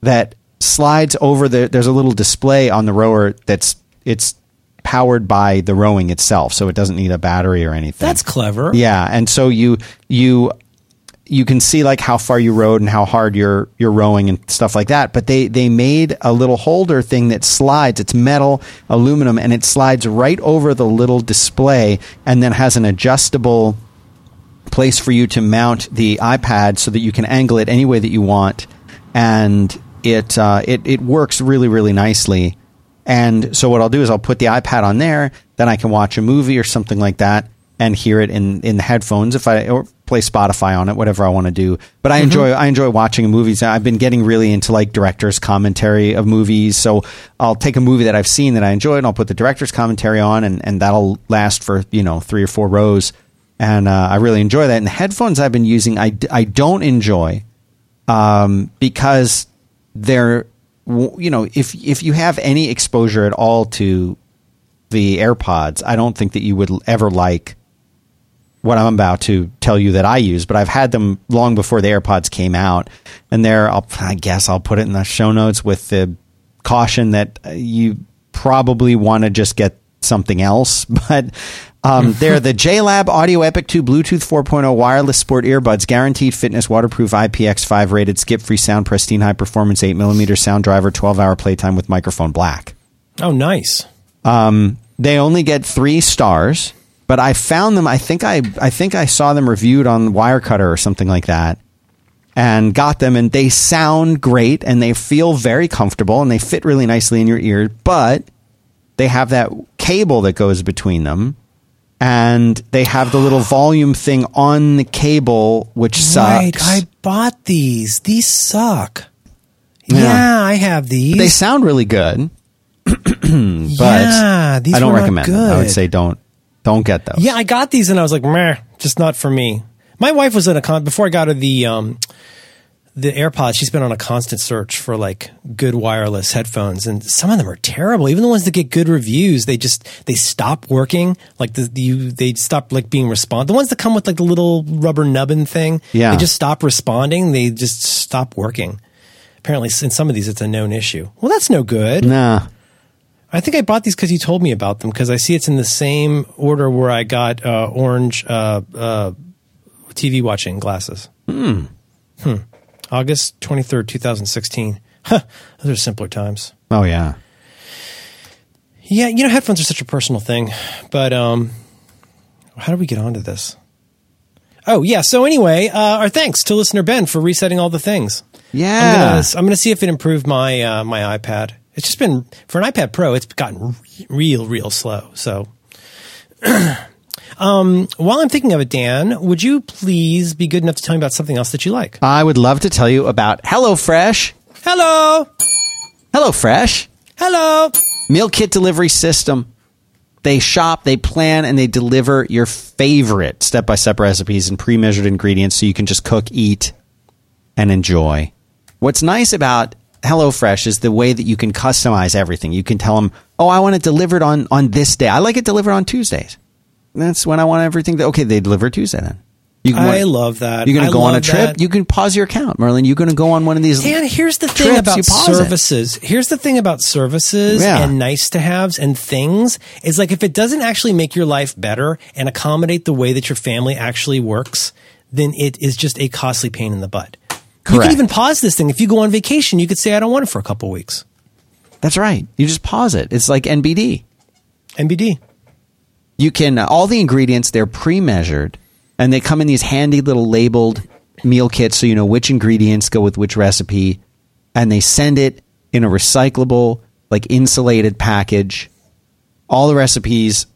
that slides over the. There's a little display on the rower that's it's powered by the rowing itself, so it doesn't need a battery or anything. That's clever. Yeah, and so you you you can see like how far you rowed and how hard you're you're rowing and stuff like that. But they they made a little holder thing that slides. It's metal, aluminum, and it slides right over the little display, and then has an adjustable place for you to mount the iPad so that you can angle it any way that you want, and it uh, it it works really really nicely. And so what I'll do is I'll put the iPad on there, then I can watch a movie or something like that and hear it in, in the headphones if I or play Spotify on it, whatever I want to do. But I Mm-hmm. enjoy I enjoy watching movies. I've been getting really into like director's commentary of movies. So I'll take a movie that I've seen that I enjoy and I'll put the director's commentary on and, and that'll last for, you know, three or four rows. And uh, I really enjoy that. And the headphones I've been using, I, I don't enjoy um, because they're you know if if you have any exposure at all to the AirPods, I don't think that you would ever like what I'm about to tell you that I use. But I've had them long before the AirPods came out, and there I'll guess I'll put it in the show notes with the caution that uh, you probably want to just get something else, but. Um, they're the JLab Audio Epic 2 Bluetooth 4.0 wireless sport earbuds, guaranteed fitness, waterproof, IPX5 rated, skip free sound, pristine high performance, 8 millimeter sound driver, 12 hour playtime with microphone black. Oh, nice. Um, they only get three stars, but I found them. I think I I think I saw them reviewed on Wirecutter or something like that, and got them, and they sound great, and they feel very comfortable, and they fit really nicely in your ear. But they have that cable that goes between them, and they have the little volume thing on the cable, which Right. sucks. I bought these. These suck. Yeah. Yeah, I have these. they sound really good, but yeah, I don't recommend them. I would say don't don't get those. Yeah, I got these and I was like, meh, just not for me. My wife was in a con before I got her the um the AirPods. She's been on a constant search for like good wireless headphones, and some of them are terrible. Even the ones that get good reviews, they just they stop working. Like the, you they stop like being respond. The ones that come with like the little rubber nubbin thing, Yeah. they just stop responding. They just stop working. Apparently, in some of these, it's a known issue. Well, that's no good. Nah. I think I bought these because you told me about them because I see it's in the same order where I got uh, orange uh, uh, TV watching glasses. Hmm. Hmm. August 23rd, 2016. Huh. Those are simpler times. Oh yeah. Yeah, you know, headphones are such a personal thing. But um, how do we get onto this? Oh, yeah. So anyway, uh, our thanks to listener Ben for resetting all the things. Yeah. I'm gonna see if it improved my uh, my iPad. It's just been for an iPad Pro. It's gotten re- real, real slow. So, um, while I'm thinking of it, Dan, would you please be good enough to tell me about something else that you like? I would love to tell you about HelloFresh. Hello, HelloFresh, hello. meal kit delivery system. They shop, they plan, and they deliver your favorite step by step recipes and pre measured ingredients so you can just cook, eat, and enjoy. What's nice about HelloFresh is the way that you can customize everything. You can tell them, oh, I want it delivered on, on this day. I like it delivered on Tuesdays. That's when I want everything. To, okay, they deliver Tuesday then. You I love that. You're going to go on a trip. that. You can pause your account, Merlin. You're going to go on one of these. Dan, here's the thing trips, about pause it. services. Here's the thing about services Yeah. and nice to haves and things is like if it doesn't actually make your life better and accommodate the way that your family actually works, then it is just a costly pain in the butt. Correct. You can even pause this thing. If you go on vacation, you could say, I don't want it for a couple weeks. That's right. You just pause it. It's like NBD. NBD. You can uh, all the ingredients they're pre-measured, and they come in these handy little labeled meal kits, so you know which ingredients go with which recipe, and they send it in a recyclable, like insulated package. All the recipes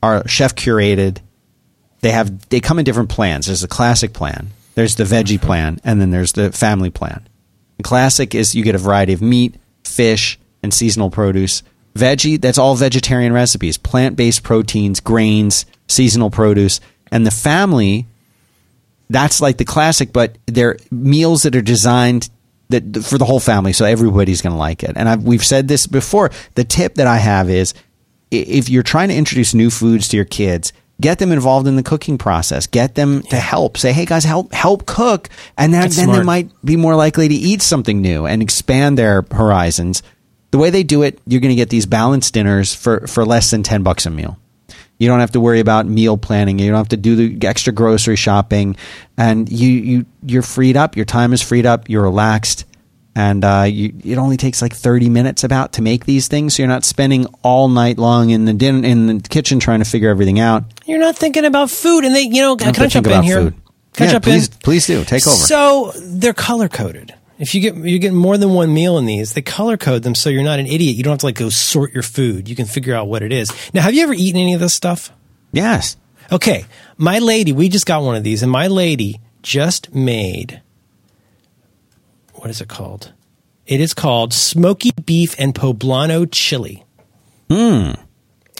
are chef curated. They have they come in different plans. There's a classic plan. There's the veggie plan, and then there's the family plan. The classic is you get a variety of meat, fish, and seasonal produce. Veggie, that's all vegetarian recipes, plant based proteins, grains, seasonal produce. And the family, that's like the classic, but they're meals that are designed that for the whole family, so everybody's going to like it. And I've, we've said this before. The tip that I have is if you're trying to introduce new foods to your kids, get them involved in the cooking process. Get them to help. Say, hey guys, help help cook, and then, then they might be more likely to eat something new and expand their horizons. The way they do it, you're going to get these balanced dinners for for less than ten bucks a meal. You don't have to worry about meal planning. You don't have to do the extra grocery shopping, and you you you're freed up. Your time is freed up. You're relaxed, and uh, you, it only takes like thirty minutes about to make these things. So you're not spending all night long in the din- in the kitchen trying to figure everything out. You're not thinking about food, and they, you know, can I jump in here? food. Can Yeah, please, in? please do take over. So they're color coded. If you get you get more than one meal in these, they color code them so you're not an idiot. You don't have to like go sort your food. You can figure out what it is. Now, have you ever eaten any of this stuff? yes, Okay, my lady, we just got one of these, and my lady just made what is it called? It is called smoky beef and poblano chili. Hmm.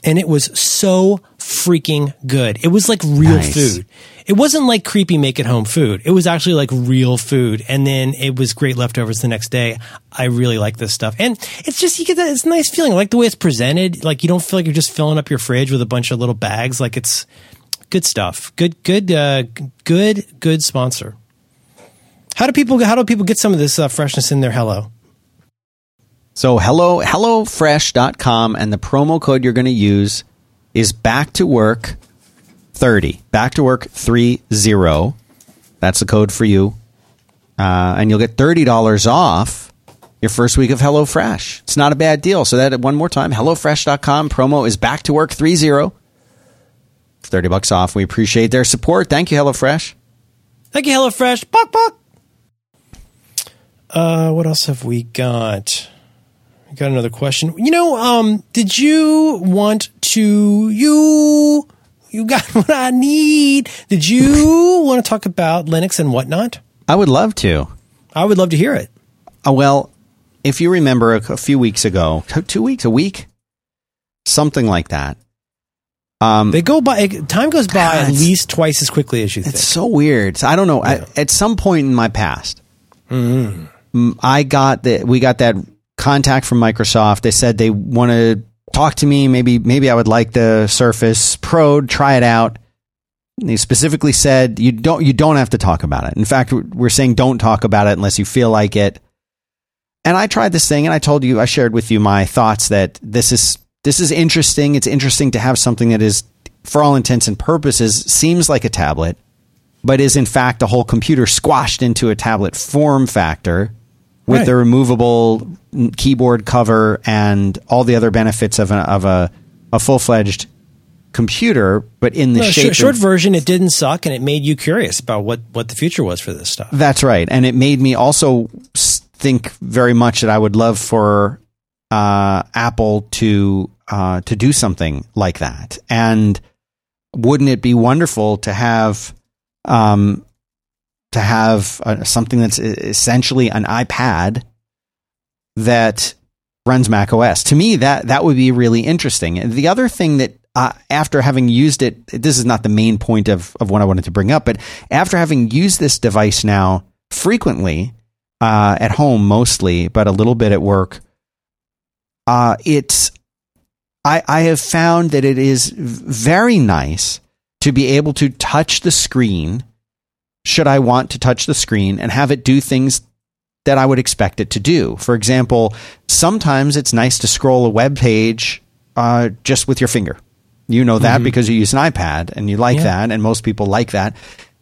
And it was so freaking good. It was like real Nice. food. It wasn't like creepy make at home food. It was actually like real food. And then it was great leftovers the next day. I really like this stuff. And it's just, you get that, it's a nice feeling. I like the way it's presented. Like you don't feel like you're just filling up your fridge with a bunch of little bags. Like it's good stuff. Good, good, uh, good, good sponsor. How do people, how do people get some of this uh, freshness in their hello? So hello hellofresh.com and the promo code you're going to use is back to work 30. Back to work 30. That's the code for you. Uh, and you'll get $30 off your first week of HelloFresh. It's not a bad deal. So that one more time, hellofresh.com promo is back to work 30. 30 bucks off. We appreciate their support. Thank you HelloFresh. Thank you, HelloFresh. Bok, bok. Uh, what else have we got? Got another question. You know, um, did you want to you you got what I need? Did you want to talk about Linux and whatnot? I would love to. I would love to hear it. Uh, well, if you remember a, a few weeks ago, two weeks, a week, something like that. Um, They go by time goes by at least twice as quickly as you think. it's so weird. I don't know. I, at some point in my past, mm, I got that. We got that contact from Microsoft. They said they want to talk to me. Maybe, maybe I would like the Surface Pro. Try it out. They specifically said you don't. You don't have to talk about it. In fact, we're- saying don't talk about it unless you feel like it. And I tried this thing, and I told you, I shared with you my thoughts that this is this is interesting. It's interesting to have something that is, for all intents and purposes, seems like a tablet, but is in fact a whole computer squashed into a tablet form factor with Right. the removable keyboard cover and all the other benefits of a of a, a full fledged computer, but in the No, shape short, short of, version, it didn't suck, and it made you curious about what what the future was for this stuff. That's right, and it made me also think very much that I would love for uh, Apple to uh, to do something like that. And wouldn't it be wonderful to have um, to have uh, something that's essentially an iPad that runs Mac OS? To me, that that would be really interesting. The other thing that uh, after having used it, this is not the main point of, of what I wanted to bring up, but after having used this device now frequently uh, at home mostly, but a little bit at work, uh, it's I, I have found that it is very nice to be able to touch the screen should I want to touch the screen and have it do things that I would expect it to do. For example, sometimes it's nice to scroll a web page uh, just with your finger. You know that because you use an iPad and you like Yeah. that, and most people like that.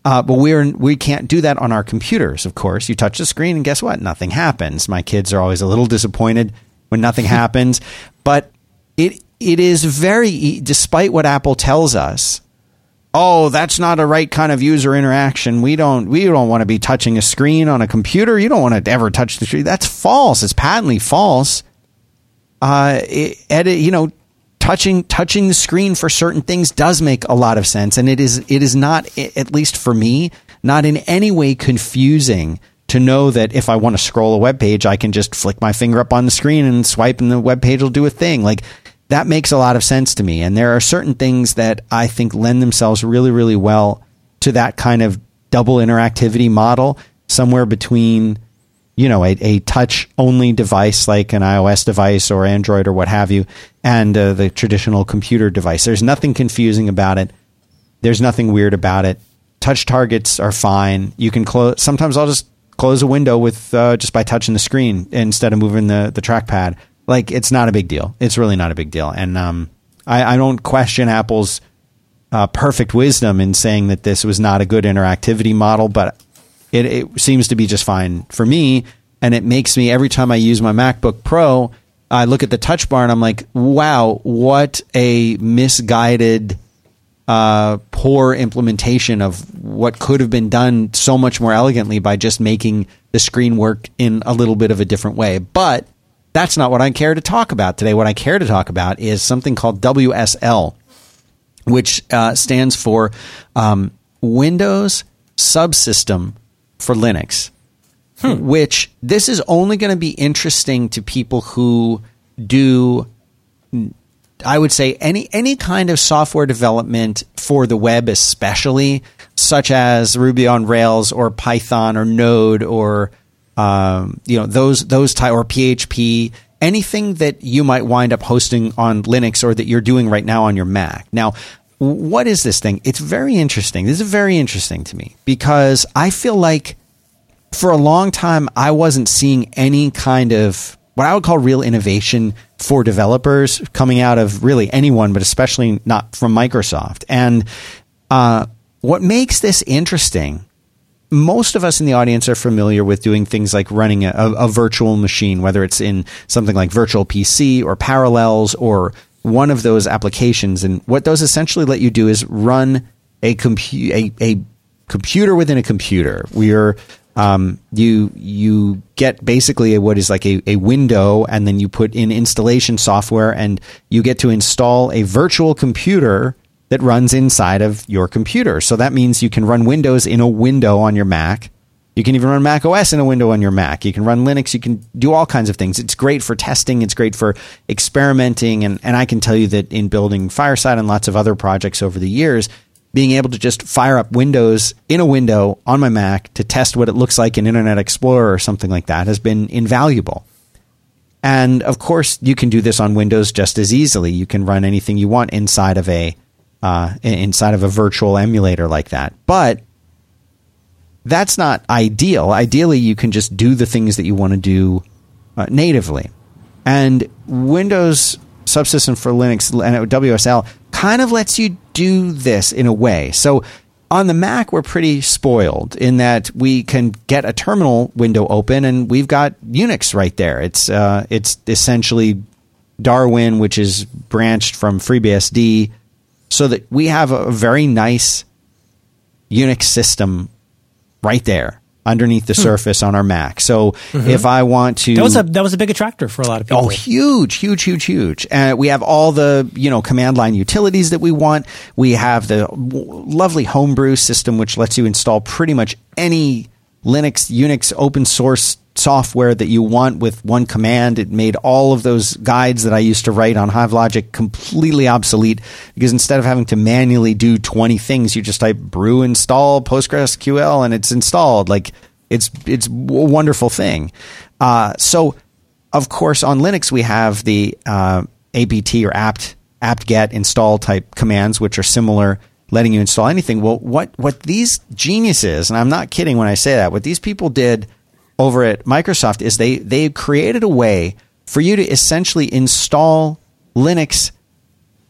Uh, but we're we can't do that on our computers. Of course, you touch the screen and guess what? Nothing happens. My kids are always a little disappointed when nothing happens. But it it is very, despite what Apple tells us, oh, that's not a right kind of user interaction. We don't we don't want to be touching a screen on a computer. You don't want to ever touch the screen. That's false. It's patently false. Uh, it, edit, you know, touching touching the screen for certain things does make a lot of sense, and it is it is not at least for me not in any way confusing to know that if I want to scroll a web page, I can just flick my finger up on the screen and swipe, and the web page will do a thing. Like that makes a lot of sense to me. And there are certain things that I think lend themselves really, really well to that kind of double interactivity model, somewhere between you know, a, a touch only device like an iOS device or Android or what have you, and uh, the traditional computer device. There's nothing confusing about it. There's nothing weird about it. Touch targets are fine. You can close. Sometimes I'll just close a window with uh, just by touching the screen instead of moving the the trackpad. Like it's not a big deal. It's really not a big deal. And um, I, I don't question Apple's uh, perfect wisdom in saying that this was not a good interactivity model, but it, it seems to be just fine for me. And it makes me, every time I use my MacBook Pro, I look at the touch bar and I'm like, wow, what a misguided, uh, poor implementation of what could have been done so much more elegantly by just making the screen work in a little bit of a different way. But that's not what I care to talk about today. What I care to talk about is something called WSL, which uh, stands for um, Windows Subsystem for Linux. Hmm. Which this is only going to be interesting to people who do, I would say, any any kind of software development for the web, especially such as Ruby on Rails or Python or Node or um, you know those those type or PHP anything that you might wind up hosting on Linux or that you're doing right now on your Mac. Now, what is this thing? It's very interesting. This is very interesting to me because I feel like for a long time, I wasn't seeing any kind of what I would call real innovation for developers coming out of really anyone, but especially not from Microsoft. And uh, what makes this interesting, most of us in the audience are familiar with doing things like running a, a virtual machine, whether it's in something like Virtual PC or Parallels or one of those applications. And what those essentially let you do is run a, compu- a, a computer within a computer. We are um, you you get basically what is like a, a window, and then you put in installation software, and you get to install a virtual computer that runs inside of your computer. So that means you can run Windows in a window on your Mac. You can even run Mac OS in a window on your Mac. You can run Linux. You can do all kinds of things. It's great for testing. It's great for experimenting. And, and I can tell you that in building Fireside and lots of other projects over the years, being able to just fire up Windows in a window on my Mac to test what it looks like in Internet Explorer or something like that has been invaluable. And of course, you can do this on Windows just as easily. You can run anything you want inside of a uh, inside of a virtual emulator like that. But that's not ideal. Ideally, you can just do the things that you want to do uh, natively. And Windows subsystem for Linux and WSL kind of lets you do this in a way. So on the Mac, we're pretty spoiled in that we can get a terminal window open and we've got Unix right there. It's uh, it's essentially Darwin, which is branched from FreeBSD, so that we have a very nice Unix system right there underneath the hmm. surface on our Mac. So mm-hmm. if I want to, that was a that was a big attractor for a lot of people. Oh, huge, huge, huge, huge. And uh, we have all the you know command line utilities that we want. We have the lovely homebrew system, which lets you install pretty much any Linux, Unix, open source software that you want with one command. It made all of those guides that I used to write on HiveLogic completely obsolete because instead of having to manually do 20 things, you just type brew install PostgreSQL and it's installed. Like it's it's a wonderful thing. Uh, so, of course, on Linux we have the uh, apt or apt apt-get install type commands, which are similar letting you install anything. Well, what what these geniuses, and I'm not kidding when I say that, what these people did over at Microsoft is they they created a way for you to essentially install Linux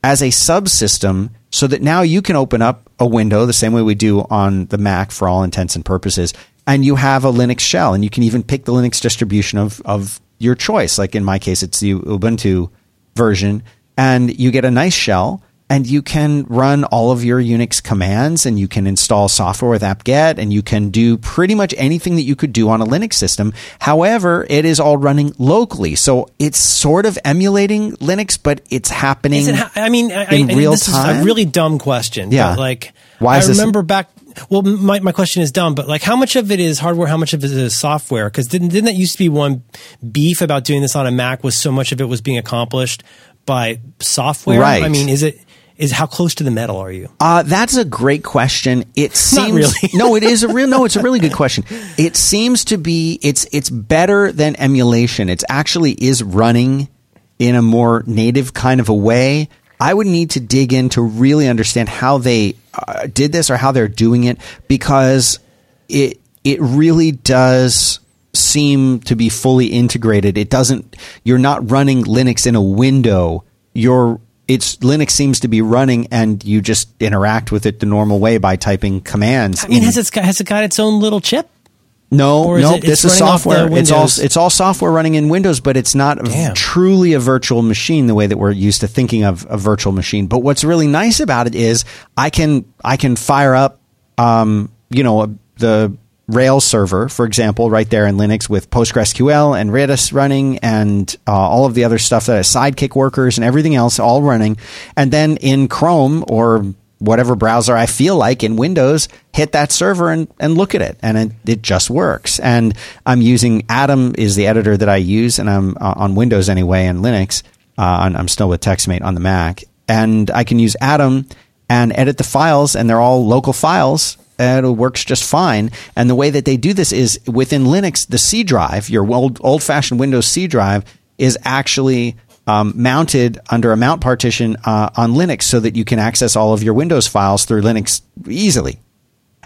as a subsystem so that now you can open up a window the same way we do on the Mac for all intents and purposes and you have a Linux shell and you can even pick the Linux distribution of of your choice like in my case it's the Ubuntu version and you get a nice shell and you can run all of your Unix commands and you can install software with apt-get and you can do pretty much anything that you could do on a Linux system. However, it is all running locally. So it's sort of emulating Linux, but it's happening. It ha- I mean, I, in I, real this time. is a really dumb question. Yeah. like, why is I remember this? back well, my, my question is dumb, but like, how much of it is hardware? How much of it is software? Because didn't didn't that used to be one beef about doing this on a Mac? Was so much of it was being accomplished by software? Right. I mean, is it is how close to the metal are you? Uh, that's a great question. It seems really. no, it is a real no. It's a really good question. It seems to be it's it's better than emulation. It's actually is running in a more native kind of a way. I would need to dig in to really understand how they uh, did this or how they're doing it because it it really does seem to be fully integrated. It doesn't. You're not running Linux in a window. You're it's Linux seems to be running, and you just interact with it the normal way by typing commands. I mean, in- has it got, has it got its own little chip? no, no, it- this is running off the software. It's all it's all software running in Windows, but it's not Damn. truly a virtual machine the way that we're used to thinking of a virtual machine. But what's really nice about it is I can I can fire up, um, you know, the Rails server, for example, right there in Linux with PostgreSQL and Redis running and uh, all of the other stuff that has Sidekiq workers and everything else all running. And then in Chrome or whatever browser I feel like in Windows, hit that server and, and look at it. And it, it just works. And I'm using Atom is the editor that I use and I'm uh, on Windows anyway and Linux. Uh, I'm still with TextMate on the Mac. And I can use Atom and edit the files and they're all local files and it works just fine. And the way that they do this is within Linux, the C drive, your old old fashioned Windows C drive, is actually um, mounted under a mount partition uh, on Linux, so that you can access all of your Windows files through Linux easily.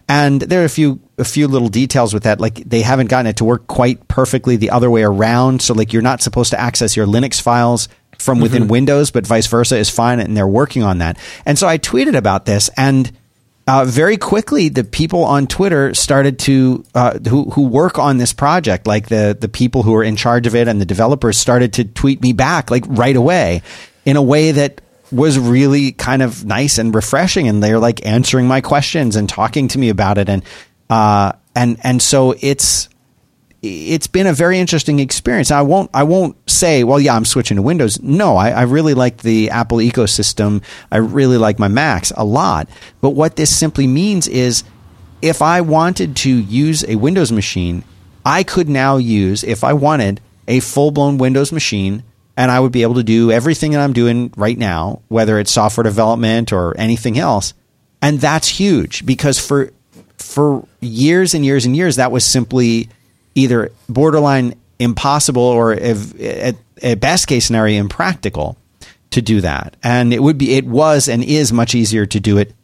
And there are a few a few little details with that, like they haven't gotten it to work quite perfectly the other way around. So like you're not supposed to access your Linux files from within Windows, but vice versa is fine, and they're working on that. And so I tweeted about this, and uh, very quickly the people on Twitter started to uh, who who work on this project, like the the people who are in charge of it and the developers, started to tweet me back like right away in a way that was really kind of nice and refreshing, and they're like answering my questions and talking to me about it, and uh, and and so it's it's been a very interesting experience. I won't I won't say, well, yeah, I'm switching to Windows. No, I, I really like the Apple ecosystem. I really like my Macs a lot. But what this simply means is if I wanted to use a Windows machine, I could now use, if I wanted, a full blown Windows machine and I would be able to do everything that I'm doing right now, whether it's software development or anything else. And that's huge because for for years and years and years that was simply either borderline impossible or if, at, at best case scenario impractical to do that. And it would be it was and is much easier to do it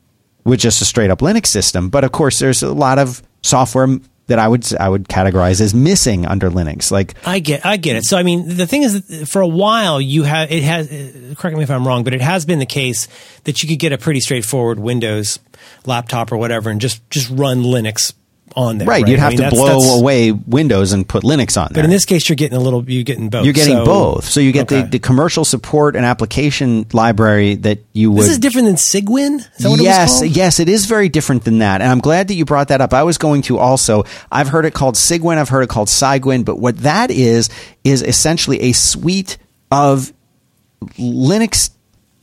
with just a straight up Linux system. But of course there's a lot of software that I would I would categorize as missing under Linux. Like I get, I get it. So, I mean, the thing is, for a while, you have it has. Correct me if I'm wrong, but it has been the case that you could get a pretty straightforward Windows laptop or whatever, and just just run Linux on there. right, Right, you'd I have mean, to that's- blow that's- away Windows and put Linux on there. But in this case, you're getting a little. You're getting both. You're getting So- both. So you get Okay. the, the commercial support and application library that you would This is different than Sigwin. Is that what yes, it was yes, it is very different than that. And I'm glad that you brought that up. I was going to also, I've heard it called Sigwin, I've heard it called Cygwin, but what that is, is essentially a suite of Linux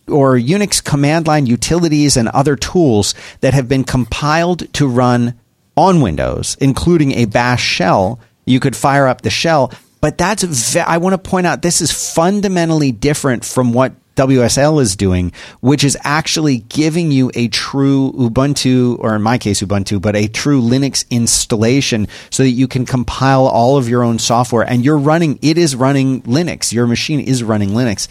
or Unix command line utilities and other tools that have been compiled to run on Windows, including a bash shell. You could fire up the shell, but that's, ve- I want to point out, this is fundamentally different from what WSL is doing, which is actually giving you a true Ubuntu, or in my case, Ubuntu, but a true Linux installation so that you can compile all of your own software and you're running, it is running Linux. Your machine is running Linux.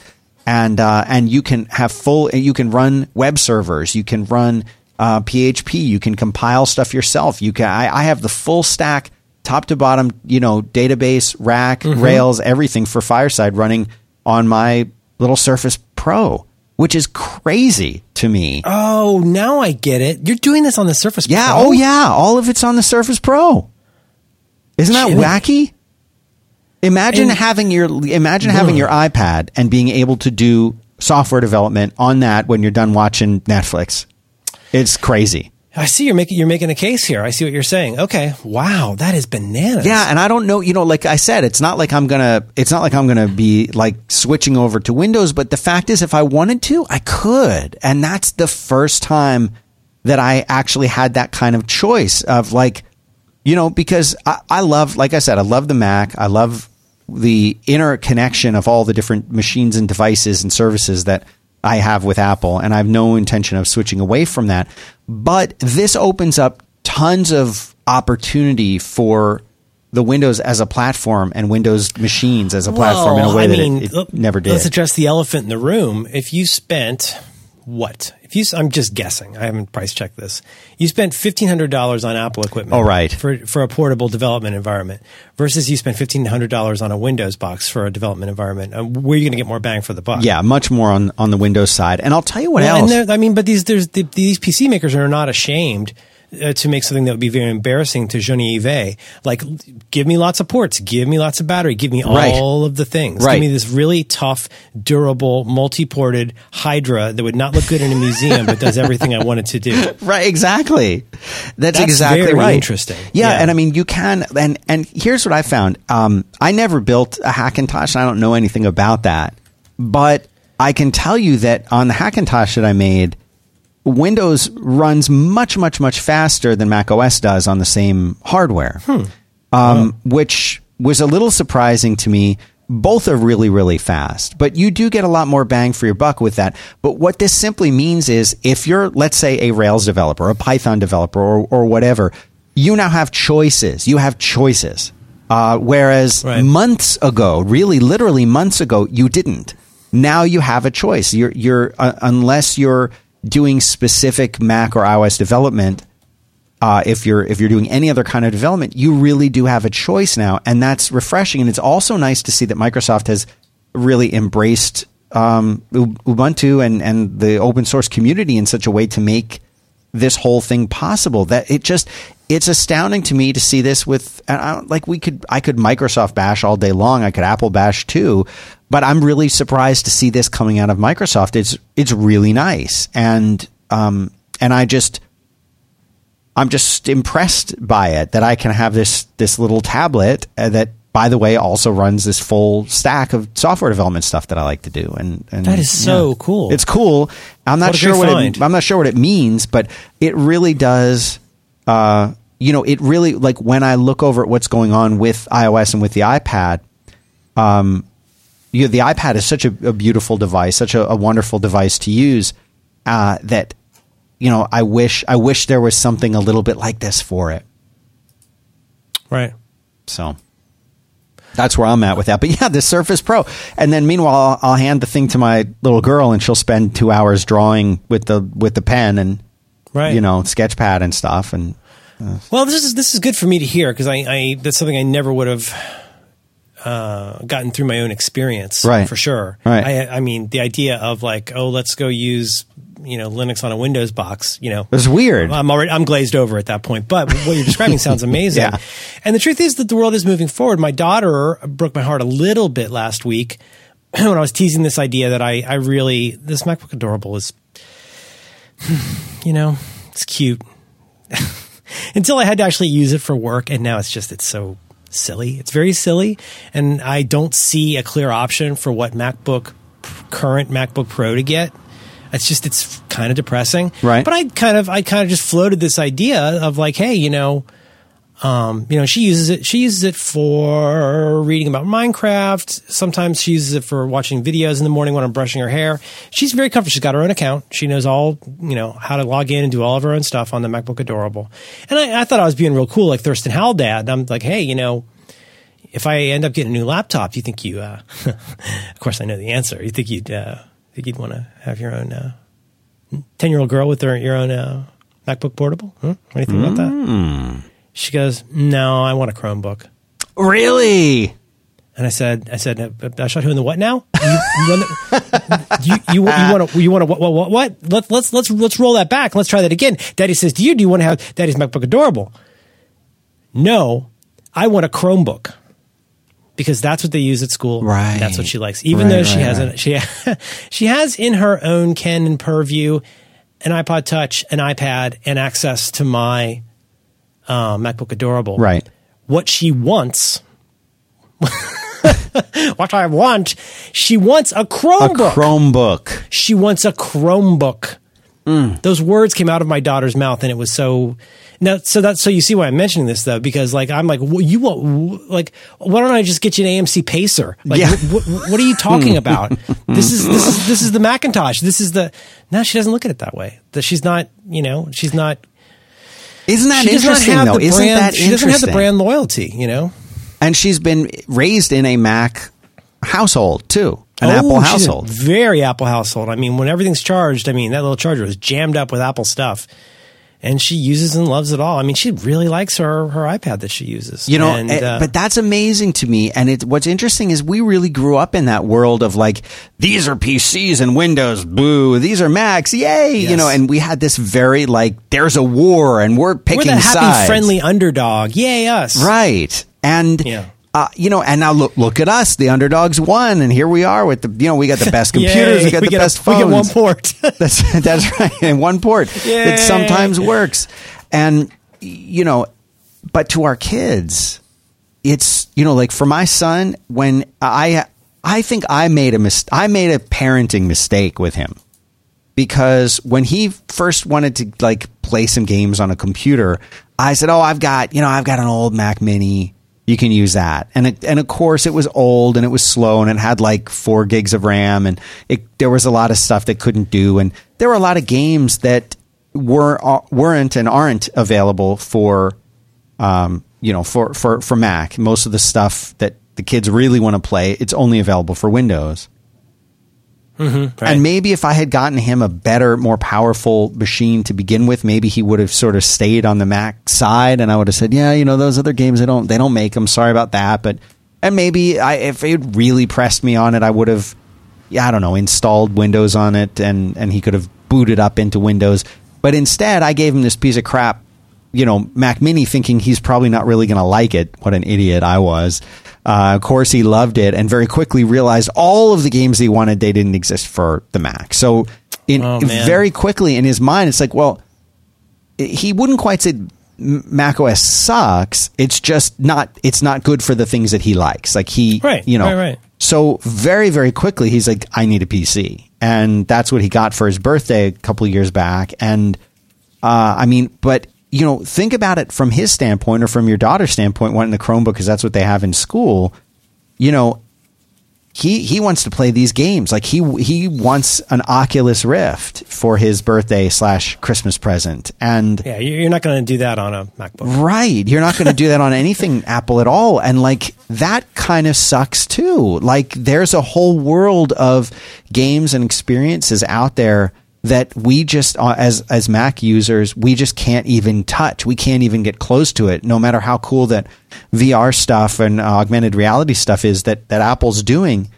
And, uh, and you can have full, you can run web servers, you can run, uh, PHP, you can compile stuff yourself. You can, I, I have the full stack, top to bottom, you know, database, rack, Rails, everything for Fireside running on my little Surface Pro, which is crazy to me. Oh, now I get it. You're doing this on the Surface. yeah. Pro? Oh, yeah. All of it's on the Surface Pro. Isn't that wacky? Imagine And- having your imagine having your iPad and being able to do software development on that when you're done watching Netflix. It's crazy. I see you're making you're making a case here. I see what you're saying. Okay. Wow, that is bananas. Yeah, and I don't know, you know, like I said, it's not like I'm gonna it's not like I'm gonna be like switching over to Windows, but the fact is if I wanted to, I could. And that's the first time that I actually had that kind of choice of like, you know, because I, I love like I said, I love the Mac. I love the interconnection of all the different machines and devices and services that I have with Apple, and I have no intention of switching away from that. But this opens up tons of opportunity for the Windows as a platform and Windows machines as a platform in a way I that mean, it, look, it never did. Let's address the elephant in the room. If you spent what? If you, I'm just guessing. I haven't price checked this. You spent fifteen hundred dollars on Apple equipment. Oh, right. For for a portable development environment versus you spent fifteen hundred dollars on a Windows box for a development environment. Uh, where are you going to get more bang for the buck? yeah, much more on on the Windows side. And I'll tell you what Well, else. I mean, but these there's the, these PC makers are not ashamed uh, to make something that would be very embarrassing to Jony Ive. Like, give me lots of ports, give me lots of battery, give me Right. all of the things. Right. Give me this really tough, durable, multi-ported Hydra that would not look good in a museum, but does everything I want it to do. Right, exactly. That's, That's exactly right. interesting. Yeah, Yeah. and I mean, you can, and and here's what I found. Um, I never built a Hackintosh. I don't know anything about that, but I can tell you that on the Hackintosh that I made, Windows runs much, much, much faster than Mac OS does on the same hardware, um, which was a little surprising to me. Both are really, really fast, but you do get a lot more bang for your buck with that. But what this simply means is if you're, let's say, a Rails developer, a Python developer, or, or whatever, you now have choices. You have choices. Uh, whereas Right. months ago, really literally months ago, you didn't. Now you have a choice. You're, you're uh, unless you're doing specific Mac or iOS development, uh, if you're if you're doing any other kind of development, you really do have a choice now, and that's refreshing. And it's also nice to see that Microsoft has really embraced um, Ubuntu and and the open source community in such a way to make this whole thing possible. That it just it's astounding to me to see this with and I like we could I could Microsoft bash all day long. I could Apple bash too, but I'm really surprised to see this coming out of Microsoft. It's it's really nice, and um and I just I'm just impressed by it that I can have this this little tablet uh, that, by the way, also runs this full stack of software development stuff that I like to do. And, and That is so cool. It's cool. I'm not What sure what find. it, I'm not sure what it means, but it really does. Uh, you know, it really like when I look over at what's going on with iOS and with the iPad. Um, you know, the iPad is such a, a beautiful device, such a, a wonderful device to use. Uh, that you know, I wish I wish there was something a little bit like this for it. Right. So that's where I'm at with that. But yeah, the Surface Pro. And then meanwhile, I'll, I'll hand the thing to my little girl, and she'll spend two hours drawing with the with the pen and Right. you know sketchpad and stuff. And Well, this is this is good for me to hear because I, I that's something I never would have uh, gotten through my own experience, Right. For sure, Right. I, I mean, the idea of like, oh, let's go use you know Linux on a Windows box, you know, it's weird. I'm already I'm glazed over at that point. But what you're describing sounds amazing. Yeah. And the truth is that the world is moving forward. My daughter broke my heart a little bit last week when I was teasing this idea that I I really this MacBook Adorable is you know, it's cute. Until I had to actually use it for work and now it's just it's so silly. It's very silly and I don't see a clear option for what MacBook current MacBook Pro to get. It's just it's kind of depressing. Right. But I kind of I kind of just floated this idea of like, hey, you know, um, you know, she uses it. She uses it for reading about Minecraft. Sometimes she uses it for watching videos in the morning when I'm brushing her hair. She's very comfortable. She's got her own account. She knows all, you know, how to log in and do all of her own stuff on the MacBook Adorable. And I, I thought I was being real cool, like Thurston Howell dad. I'm like, hey, you know, if I end up getting a new laptop, do you think you? Uh, of course, I know the answer. You think you'd uh, think you'd want to have your own ten year old girl with her your own uh, MacBook Portable? Huh? What do you think about that? She goes, "No, I want a Chromebook." really? And I said, "I said, I shot who in the what now? You, you, want to- you, you, you want to you want to what, what what what? Let's let's let's let's roll that back. Let's try that again." Daddy says, "Do you do you want to have Daddy's MacBook Adorable?" No, I want a Chromebook because that's what they use at school. Right. That's what she likes. Even Right, though she right, hasn't, she she has in her own Ken and Purview an iPod Touch, an iPad, and access to my uh, MacBook Adorable. Right. What she wants. what I want, she wants a A Chromebook. Chromebook. she wants a Chromebook. Those words came out of my daughter's mouth, and it was so. Now, so that's so you see why I'm mentioning this though, because like I'm like, well, you want like, why don't I just get you an AMC Pacer? Like, Yeah. wh- wh- what are you talking about? this is this is this is the Macintosh. This is the. No, she doesn't look at it that way. That she's not, you know, she's not. Isn't that She interesting though? the Isn't brand. that she doesn't have the brand loyalty. You know. And she's been raised in a Mac household too, an Oh, Apple household. very Apple household. I mean, when everything's charged, I mean, that little charger is jammed up with Apple stuff. And she uses and loves it all. I mean, she really likes her her iPad that she uses. You know, and, eh, uh, but that's amazing to me. And it, what's interesting is we really grew up in that world of like, these are PCs and Windows, boo. These are Macs, yay. You know, and we had this very like, there's a war and we're picking we're the happy, sides. friendly underdog. Yay, us! Right. And, Yeah. Uh, you know, and now look, look at us. The underdogs won. And here we are with the, you know, we got the best computers. Yay, we got the get best a, phones. We get one port. That's that's right. And one port. Yay. It sometimes works. And you know, but to our kids, it's you know, like for my son, when I I think I made a mis- I made a parenting mistake with him. Because when he first wanted to like play some games on a computer, I said, "Oh, I've got, you know, I've got an old Mac mini. You can use that." And it, and of course, it was old and it was slow and it had like 4 gigs of RAM and it there was a lot of stuff that couldn't do and there were a lot of games that were uh, weren't and aren't available for um, you know, for, for, for Mac. Most of the stuff that the kids really want to play, it's only available for Windows. Mm-hmm. And maybe if I had gotten him a better, more powerful machine to begin with, maybe he would have sort of stayed on the Mac side, and I would have said, "Yeah, you know, those other games they don't they don't make them. Sorry about that." But and maybe I, if it really pressed me on it, I would have, yeah, I don't know, installed Windows on it, and and he could have booted up into Windows. But instead, I gave him this piece of crap, you know, Mac Mini, thinking he's probably not really going to like it. What an idiot I was. Uh, of course, he loved it and very quickly realized all of the games he wanted they didn't exist for the Mac. So, in Oh, very quickly in his mind, it's like, well, he wouldn't quite say Mac OS sucks. It's just not. It's not good for the things that he likes. Like he, Right, you know. right, right. So very, very quickly, he's like, I need a PC, and that's what he got for his birthday a couple of years back. And uh, I mean, but you know, think about it from his standpoint or from your daughter's standpoint, wanting the Chromebook because that's what they have in school. You know, he he wants to play these games. Like he he wants an Oculus Rift for his birthday slash Christmas present, and yeah, you- you're not going to do that on a MacBook. Right. You're not going to do that on anything Apple at all. And like that kind of sucks too. Like there's a whole world of games and experiences out there that we just uh, as as Mac users, we just can't even touch. We can't even get close to it no matter how cool that VR stuff and uh, augmented reality stuff is that that Apple's doing.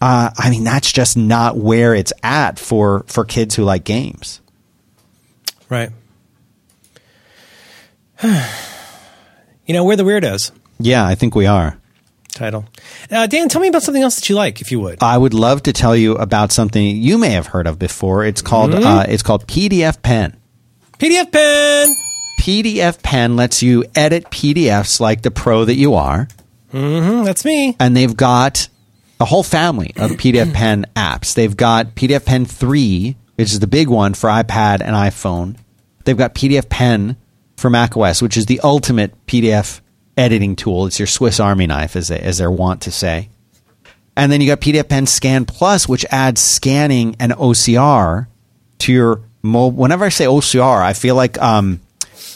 Uh, I mean, that's just not where it's at for for kids who like games. Right. you know, we're the weirdos. Yeah, I think we are. Title. Uh, Dan, tell me about something else that you like, if you would. I would love to tell you about something you may have heard of before. It's called Mm-hmm. uh, it's called PDF Pen. PDF pen. PDF Pen lets you edit PDFs like the pro that you are, Mm, that's me. and they've got a whole family of PDF Pen apps. They've got PDF Pen 3, which is the big one for iPad and iPhone. They've got PDF Pen for macOS, which is the ultimate PDF editing tool. It's your Swiss Army knife, as, they, as they're wont to say. And then you got PDF Pen Scan Plus, which adds scanning and OCR to your mobile. Whenever I say OCR, I feel like um,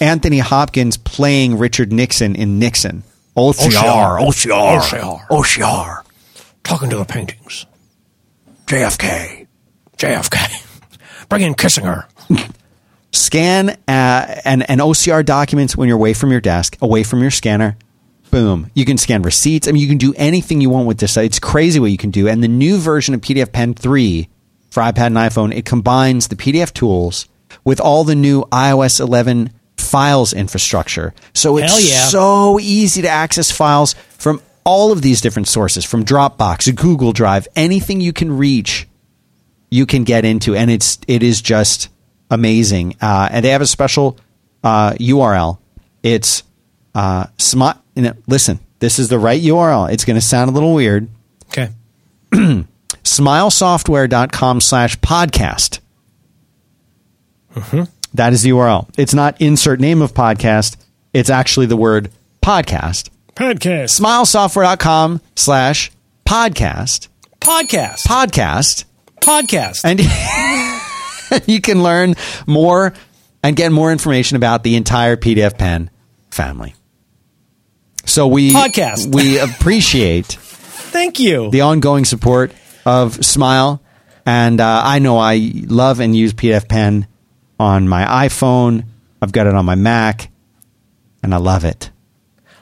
Anthony Hopkins playing Richard Nixon in Nixon. OCR, OCR, OCR. OCR. Talking to the paintings. JFK. JFK. Bring in Kissinger. Scan uh, and, and OCR documents when you're away from your desk, away from your scanner. Boom. You can scan receipts. I mean, you can do anything you want with this. It's crazy what you can do. And the new version of PDF Pen 3 for iPad and iPhone, it combines the PDF tools with all the new iOS 11 files infrastructure. So it's yeah. so easy to access files from all of these different sources, from Dropbox, Google Drive, anything you can reach you can get into, and it's it is just amazing. Uh, and they have a special uh, URL. It's uh, smart. Listen, this is the right URL. It's going to sound a little weird. Okay. Smilesoftware.com slash podcast. That is the URL. It's not insert name of podcast. It's actually the word podcast. Podcast. Smilesoftware.com slash podcast. Podcast. Podcast. Podcast. And you can learn more and get more information about the entire PDF Pen family. So we Podcast. we appreciate Thank you. the ongoing support of Smile, and uh, I know I love and use PDF Pen on my iPhone. I've got it on my Mac, and I love it.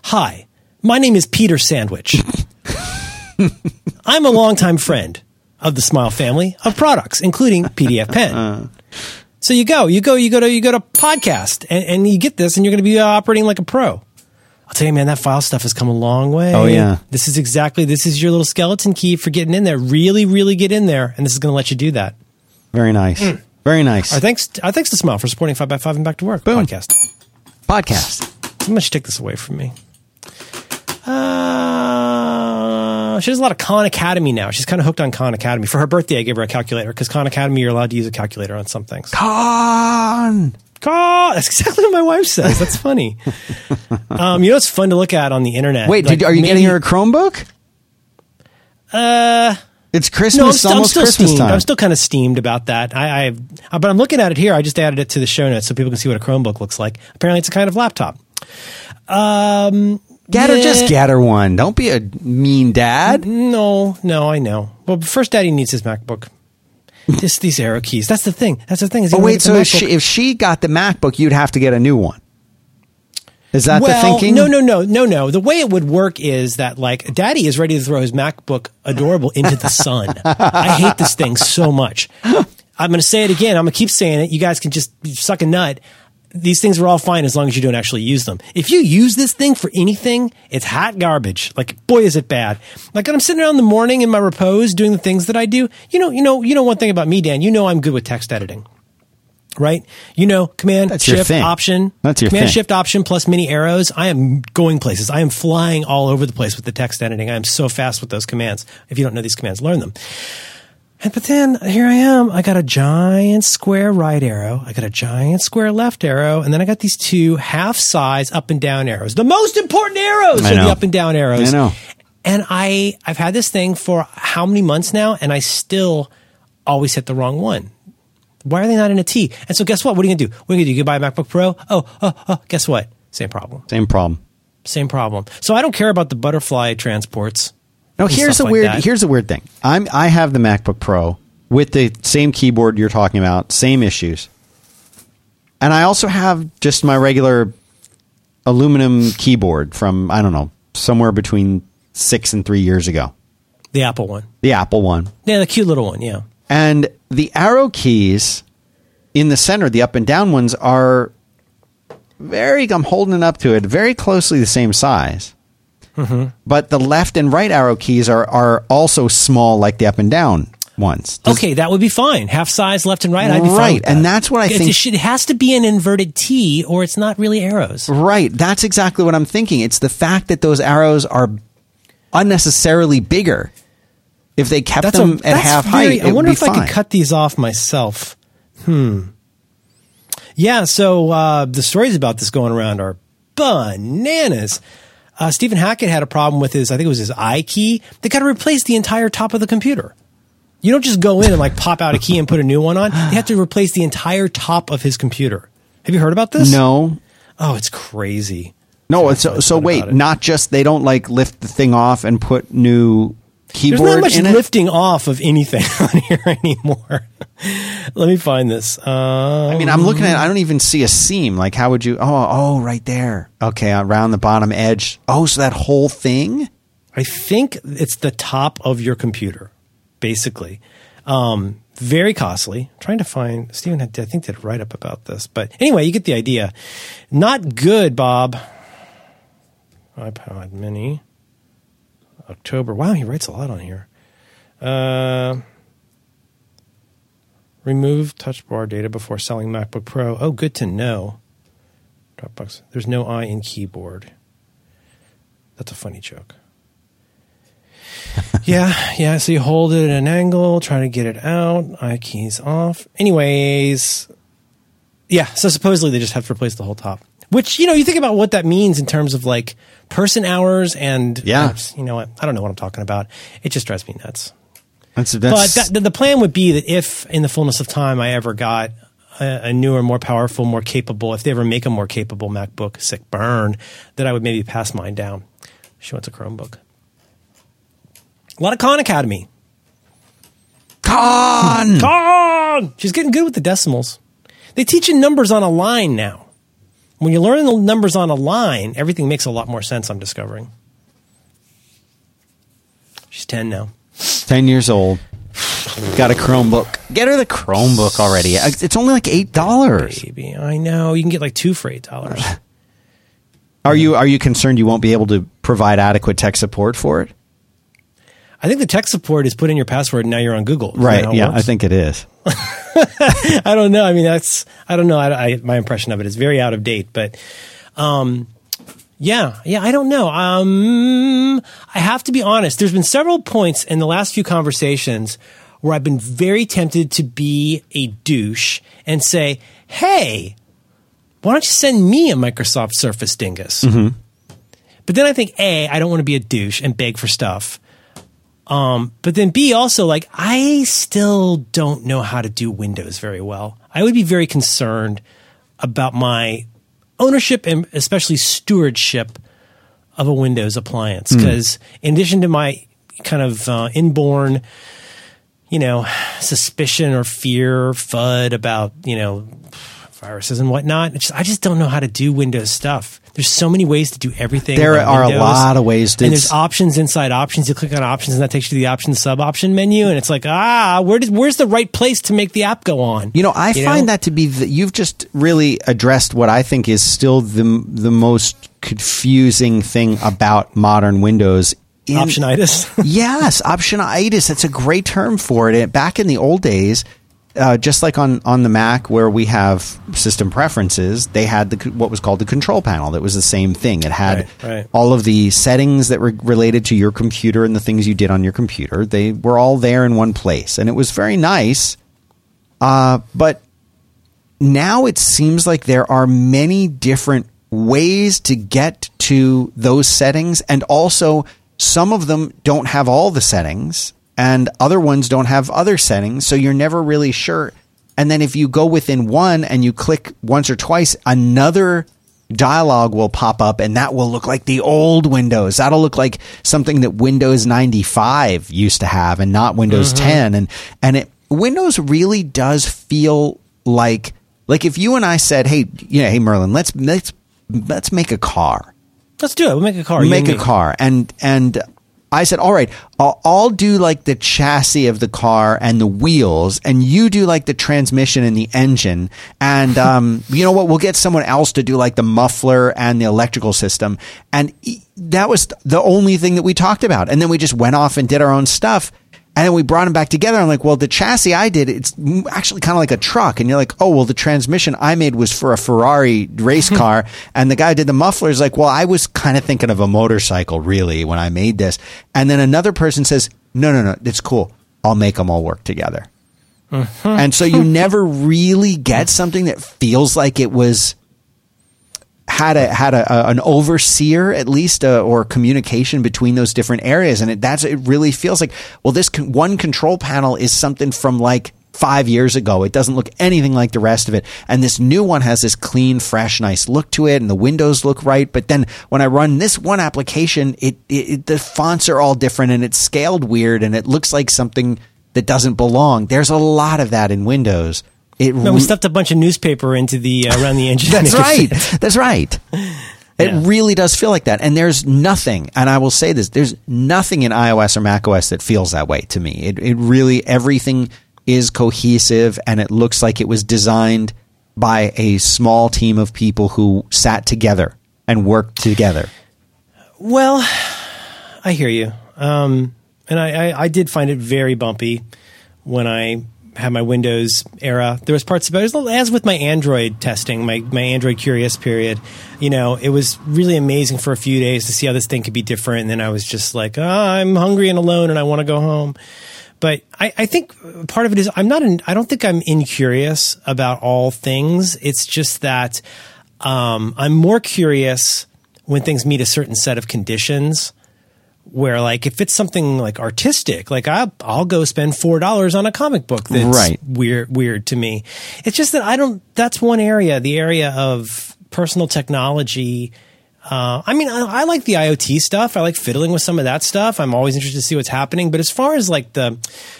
Hi, my name is Peter Sandwich. I'm a longtime friend of the Smile family of products, including PDF Pen. So you go, you go, you go to you go to podcast, and, and you get this, and you're going to be uh, operating like a pro. I'll tell you, man, that file stuff has come a long way. Oh, yeah. this is exactly this is your little skeleton key for getting in there. Really, really get in there, and this is going to let you do that. Very nice. Very nice. Our thanks, our thanks to Smile for supporting Five by Five and Back to Work Boom. podcast. Podcast. Someone should take this away from me. Uh, she does a lot of Khan Academy now. She's kind of hooked on Khan Academy. For her birthday, I gave her a calculator because Khan Academy, you're allowed to use a calculator on some things. Khan! Khan! That's exactly what my wife says. That's funny. um, you know what's fun to look at on the internet? Wait, Like, did, are you getting her a Chromebook? Uh, It's no, I'm, Christmas, st- I'm still Christmas steamed. time. I'm still kind of steamed about that. I, I, uh, but I'm looking at it here. I just added it to the show notes so people can see what a Chromebook looks like. Apparently, it's a kind of laptop. Um, get her, yeah. just get her one. Don't be a mean dad. No, no, I know. Well, first, Daddy needs his MacBook. This, these arrow keys. That's the thing. That's the thing. Is Oh wait, so if she, if she got the MacBook, you'd have to get a new one. Is that well, the thinking? no, no, no, no, no. The way it would work is that like Daddy is ready to throw his MacBook adorable into the sun. I hate this thing so much. I'm going to say it again. I'm going to keep saying it. You guys can just suck a nut. These things are all fine as long as you don't actually use them. If you use this thing for anything, it's hot garbage. Like, boy, is it bad. Like I'm sitting around in the morning in my repose doing the things that I do, you know, you know, you know one thing about me, Dan. You know I'm good with text editing. Right? You know, command, That's shift, option. That's your command, thing. shift, option plus mini arrows. I am going places. I am flying all over the place with the text editing. I am so fast with those commands. If you don't know these commands, learn them. And but then here I am. I got a giant square right arrow. I got a giant square left arrow, and then I got these two half size up and down arrows. The most important arrows are the up and down arrows. I know. And I I've had this thing for how many months now, and I still always hit the wrong one. Why are they not in a T? And so guess what? What are you gonna do? What are you gonna do? You buy a MacBook Pro? Oh, oh, oh, guess what? Same problem. Same problem. Same problem. So I don't care about the butterfly transports. No, here's a like weird. that. Here's a weird thing. I'm I have the MacBook Pro with the same keyboard you're talking about, same issues, and I also have just my regular aluminum keyboard from I don't know somewhere between six and three years ago, the Apple one. the Apple one, Yeah, the cute little one, yeah. and the arrow keys in the center, the up and down ones are very. I'm holding it up to it, very closely the same size. Mm-hmm. But the left and right arrow keys are are also small, like the up and down ones. Does- Okay, that would be fine. Half size left and right, I'd be fine. Right, with and that's what I think- It, should, it has to be an inverted T, or it's not really arrows. Right. That's exactly what I'm thinking. It's the fact that those arrows are unnecessarily bigger. If they kept That's them a, at half very- height, I it wonder would be if I could cut these off myself. Hmm. Yeah. So uh, the stories about this going around are bananas. Uh, Stephen Hackett had a problem with his, I think it was his I key. They got to replace the entire top of the computer. You don't just go in and like pop out a key and put a new one on. They have to replace the entire top of his computer. Have you heard about this? no, Oh, it's crazy. no. So, so wait, it. not just they don't like lift the thing off and put new There's not much lifting off of anything on here anymore. Let me find this. Uh, I mean, I'm looking at. I don't even see a seam. Like, how would you? Oh, oh, right there. Okay, around the bottom edge. Oh, so that whole thing. I think it's the top of your computer, basically. Um, very costly. I'm trying to find Stephen had, I think did write up about this, but anyway, you get the idea. Not good, Bob. iPod Mini, October. Wow, he writes a lot on here. Uh, remove touch bar data before selling MacBook Pro. Oh, good to know. Dropbox. There's no I in keyboard. That's a funny joke. yeah, yeah. So you hold it at an angle, try to get it out. I keys off. Anyways, Yeah, so supposedly they just have to replace the whole top. Which you know, you think about what that means in terms of like person hours and Yeah. you know what? I don't know what I'm talking about. It just drives me nuts. That's, But that, the, the plan would be that if, in the fullness of time, I ever got a, a newer, more powerful, more capable, if they ever make a more capable MacBook, sick burn, that I would maybe pass mine down. She wants a Chromebook. A lot of Khan Academy. Khan! Khan! She's getting good with the decimals. They teach you numbers on a line now. When you learn the numbers on a line, everything makes a lot more sense, I'm discovering. She's 10 now. Ten years old. Got a Chromebook. Get her the Chromebook already. It's only like eight dollars. Baby, I know. You can get like two for $8. Are you are you concerned you won't be able to provide adequate tech support for it? I think the tech support is put in your password and now you're on Google. Right. Yeah. I think it is. I don't know. I mean, that's, I don't know. I, I, my impression of it is very out of date, but, um, yeah, yeah, I don't know. Um, I have to be honest. There's been several points in the last few conversations where I've been very tempted to be a douche and say, Hey, why don't you send me a Microsoft Surface dingus? But then I think, A, I don't want to be a douche and beg for stuff. Um, but then B also like I still don't know how to do Windows very well. I would be very concerned about my ownership and especially stewardship of a Windows appliance because in addition to my kind of uh, inborn, you know, suspicion or fear, FUD about you know viruses and whatnot, just, I just don't know how to do Windows stuff. There's so many ways to do everything. There are a lot of ways to- and there's options inside options. You click on options, and that takes you to the options sub option menu, and it's like, ah, where does where's the right place to make the app go on? You know, I find that to be the, you've just really addressed what I think is still the the most confusing thing about modern Windows. In, optionitis. yes, optionitis. That's a great term for it. Back in the old days, uh, just like on, on the Mac where we have system preferences, they had the what was called the control panel. That was the same thing. It had Right, right. all of the settings that were related to your computer and the things you did on your computer. They were all there in one place, and it was very nice. Uh, but now it seems like there are many different ways to get to those settings and also some of them don't have all the settings and other ones don't have other settings so you're never really sure and then if you go within one and you click once or twice another dialog will pop up and that will look like the old windows that'll look like something that windows 95 used to have and not windows mm-hmm. 10 and and it windows really does feel like like if you and I said, "Hey, you know, hey Merlin, let's let's let's make a car, Let's do it. We'll make a car. you make a me. car," and and I said, "All right, I'll, I'll do like the chassis of the car and the wheels, and you do like the transmission and the engine, and um, you know what? We'll get someone else to do like the muffler and the electrical system." And that was the only thing that we talked about, and then we just went off and did our own stuff. And then we brought them back together. I'm like, well, the chassis I did, it's actually kind of like a truck. And you're like, oh, well, the transmission I made was for a Ferrari race car. and the guy who did the muffler is like, well, I was kind of thinking of a motorcycle really when I made this. And then another person says, no, no, no, it's cool. I'll make them all work together. Uh-huh. and so you never really get something that feels like it was had a had a, a an overseer at least uh, or communication between those different areas. And it that's it really feels like well this con- one control panel is something from like 5 years ago. It doesn't look anything like the rest of it. And this new one has this clean fresh nice look to it and the windows look right. But then when I run this one application it, it, it the fonts are all different and it's scaled weird and it looks like something that doesn't belong. There's a lot of that in Windows it No, we stuffed a bunch of newspaper into the uh, around the engine. that's right. That's right. It Yeah. really does feel like that. And there's nothing, and I will say this, there's nothing in iOS or macOS that feels that way to me. It, it really, everything is cohesive and it looks like it was designed by a small team of people who sat together and worked together. Well, I hear you. Um, and I, I, I did find it very bumpy when I had my Windows era. There was parts about it, as with my Android testing, my, my Android curious period. You know, it was really amazing for a few days to see how this thing could be different. And then I was just like, oh, I'm hungry and alone and I want to go home. But I, I think part of it is I'm not. In, I don't think I'm incurious about all things. It's just that um, I'm more curious when things meet a certain set of conditions. Where like if it's something like artistic, like I, I'll go spend four dollars on a comic book that's Right. weird weird to me. It's just that I don't. That's one area, the area of personal technology. Uh, I mean, I, I like the IoT stuff. I like fiddling with some of that stuff. I'm always interested to see what's happening. But as far as like the,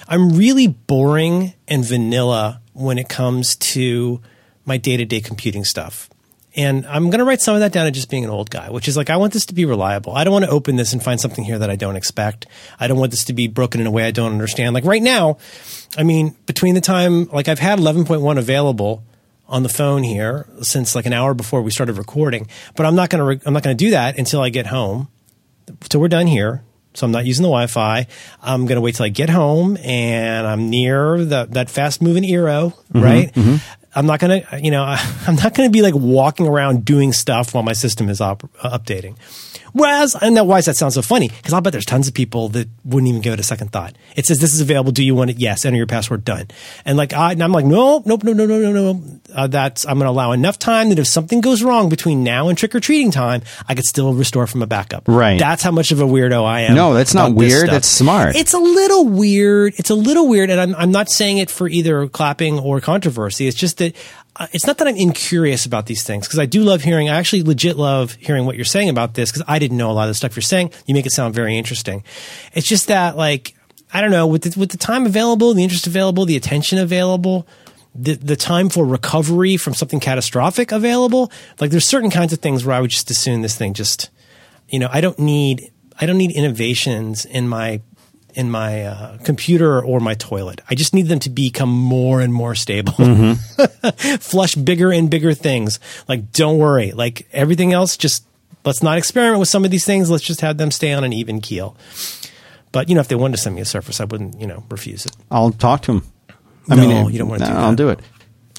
I'm really boring and vanilla when it comes to my day to day computing stuff. And I'm going to write some of that down as just being an old guy, which is like, I want this to be reliable. I don't want to open this and find something here that I don't expect. I don't want this to be broken in a way I don't understand. Like right now, I mean, between the time, like I've had 11.1 available on the phone here since like an hour before we started recording, but I'm not going to, re- I'm not going to do that until I get home. So we're done here. So I'm not using the Wi-Fi. I'm going to wait till I get home and I'm near the, that fast moving Eero, mm-hmm, right? Mm-hmm. I'm not going to, you know, I'm not going to be like walking around doing stuff while my system is op- uh, updating. Whereas, and that, why does that sound so funny? Because I'll bet there's tons of people that wouldn't even give it a second thought. It says this is available. Do you want it? Yes. Enter your password. Done. And like, I, and I'm like, no, nope, no, no, no, no, no, no. Uh, that's I'm going to allow enough time that if something goes wrong between now and trick or treating time, I could still restore from a backup. Right. Not how much of a weirdo I am. No, that's not weird. That's smart. It's a little weird. It's a little weird, and I'm I'm not saying it for either clapping or controversy. It's just that it's not that I'm incurious about these things because I do love hearing. I actually legit love hearing what you're saying about this because I didn't know a lot of the stuff you're saying. You make it sound very interesting. It's just that like I don't know with the, with the time available, the interest available, the attention available. The, the time for recovery from something catastrophic available, like there's certain kinds of things where I would just assume this thing just you know, I don't need I don't need innovations in my in my uh, computer or my toilet. I just need them to become more and more stable. Flush bigger and bigger things. Like, don't worry. Like everything else, just let's not experiment with some of these things. Let's just have them stay on an even keel. But you know, if they wanted to send me a Surface, I wouldn't, you know, refuse it. I'll talk to him. I No, mean, you don't wanna no, do I'll do it.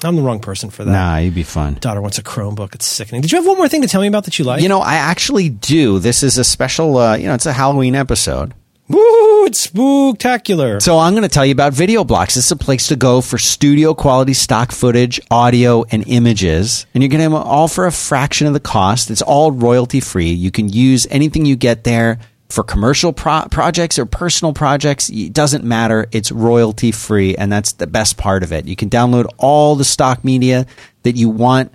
I'm the wrong person for that. Nah, you'd be fun. Daughter wants a Chromebook. It's sickening. Did you have one more thing to tell me about that you like? You know, I actually do. This is a special. Uh, you know, it's a Halloween episode. Woo! It's spooktacular. So I'm going to tell you about Video Blocks. Is a place to go for studio quality stock footage, audio, and images. And you're getting them all for a fraction of the cost. It's all royalty free. You can use anything you get there for commercial pro- projects or personal projects. It doesn't matter. It's royalty free. And that's the best part of it. You can download all the stock media that you want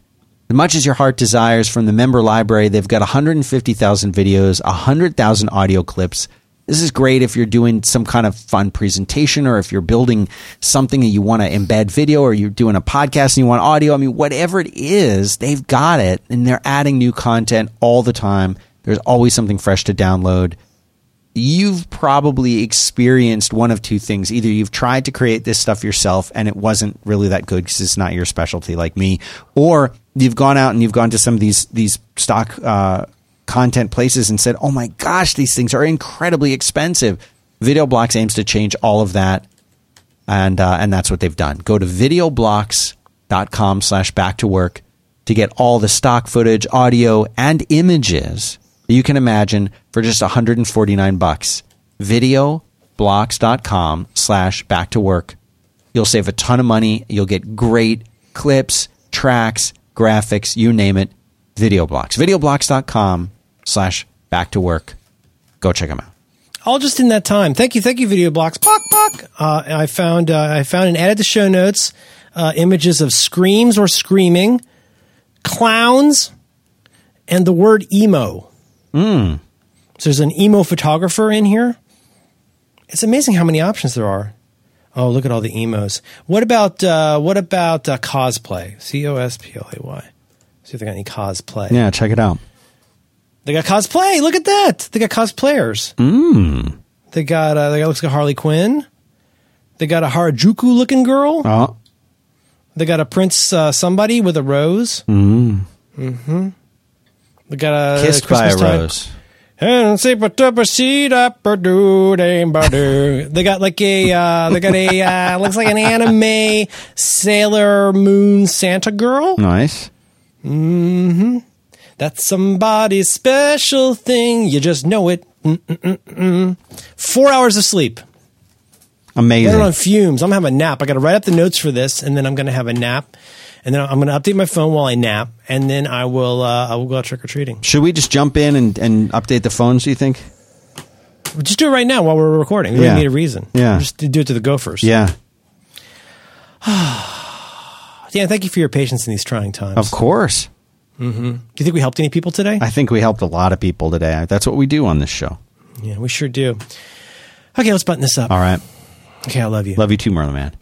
as much as your heart desires from the member library. They've got 150,000 videos, 100,000 audio clips. This is great if you're doing some kind of fun presentation or if you're building something that you want to embed video or you're doing a podcast and you want audio. I mean, whatever it is, they've got it and they're adding new content all the time. There's always something fresh to download you've probably experienced one of two things. Either you've tried to create this stuff yourself and it wasn't really that good because it's not your specialty like me, or you've gone out and you've gone to some of these these stock uh, content places and said, "Oh my gosh, these things are incredibly expensive." VideoBlocks aims to change all of that, and uh, and that's what they've done. Go to videoblocks.com slash back to work to get all the stock footage, audio, and images you can imagine for just 149 bucks. Videoblocks.com slash back to work. You'll save a ton of money. You'll get great clips, tracks, graphics, you name it. Videoblocks. Videoblocks.com slash back to work. Go check them out. all just in that time. Thank you, thank you, Video Blocks. Pock, pock. Uh, I found uh, I found and added to show notes uh, images of screams or screaming, clowns, and the word emo. Mm. So there's an emo photographer in here. It's amazing how many options there are. Oh, look at all the emos. What about uh, what about uh, cosplay? C O S P L A Y. See if they got any cosplay. Yeah, check it out. They got cosplay. Look at that. They got cosplayers. Mm. They got uh, they got looks like Harley Quinn. They got a Harajuku looking girl. Oh, They got a Prince uh, somebody with a rose. Mm. Mm-hmm. They got a kissed by a time- rose. And say, "But up a seat, up a doo, dame, ba. They got like a uh, they got a uh, looks like an anime Sailor Moon Santa girl. Nice. That's somebody's special thing. You just know it. Mm-mm-mm-mm. Four hours of sleep. Amazing. Running on fumes. I'm gonna have a nap. I got to write up the notes for this, and then I'm gonna have a nap, and then I'm gonna update my phone while I nap, and then I will uh, I will go out trick or treating. Should we just jump in and, and update the phones? Do you think? Just do it right now while we're recording. We Yeah. don't need a reason. Yeah. Just do it to the gophers. Yeah, Dan, thank you for your patience in these trying times. of course. Mm-hmm. Do you think we helped any people today? I think we helped a lot of people today. That's what we do on this show. yeah, we sure do. Okay, let's button this up. All right. Okay, I love you. Love you too, Merlin Mann.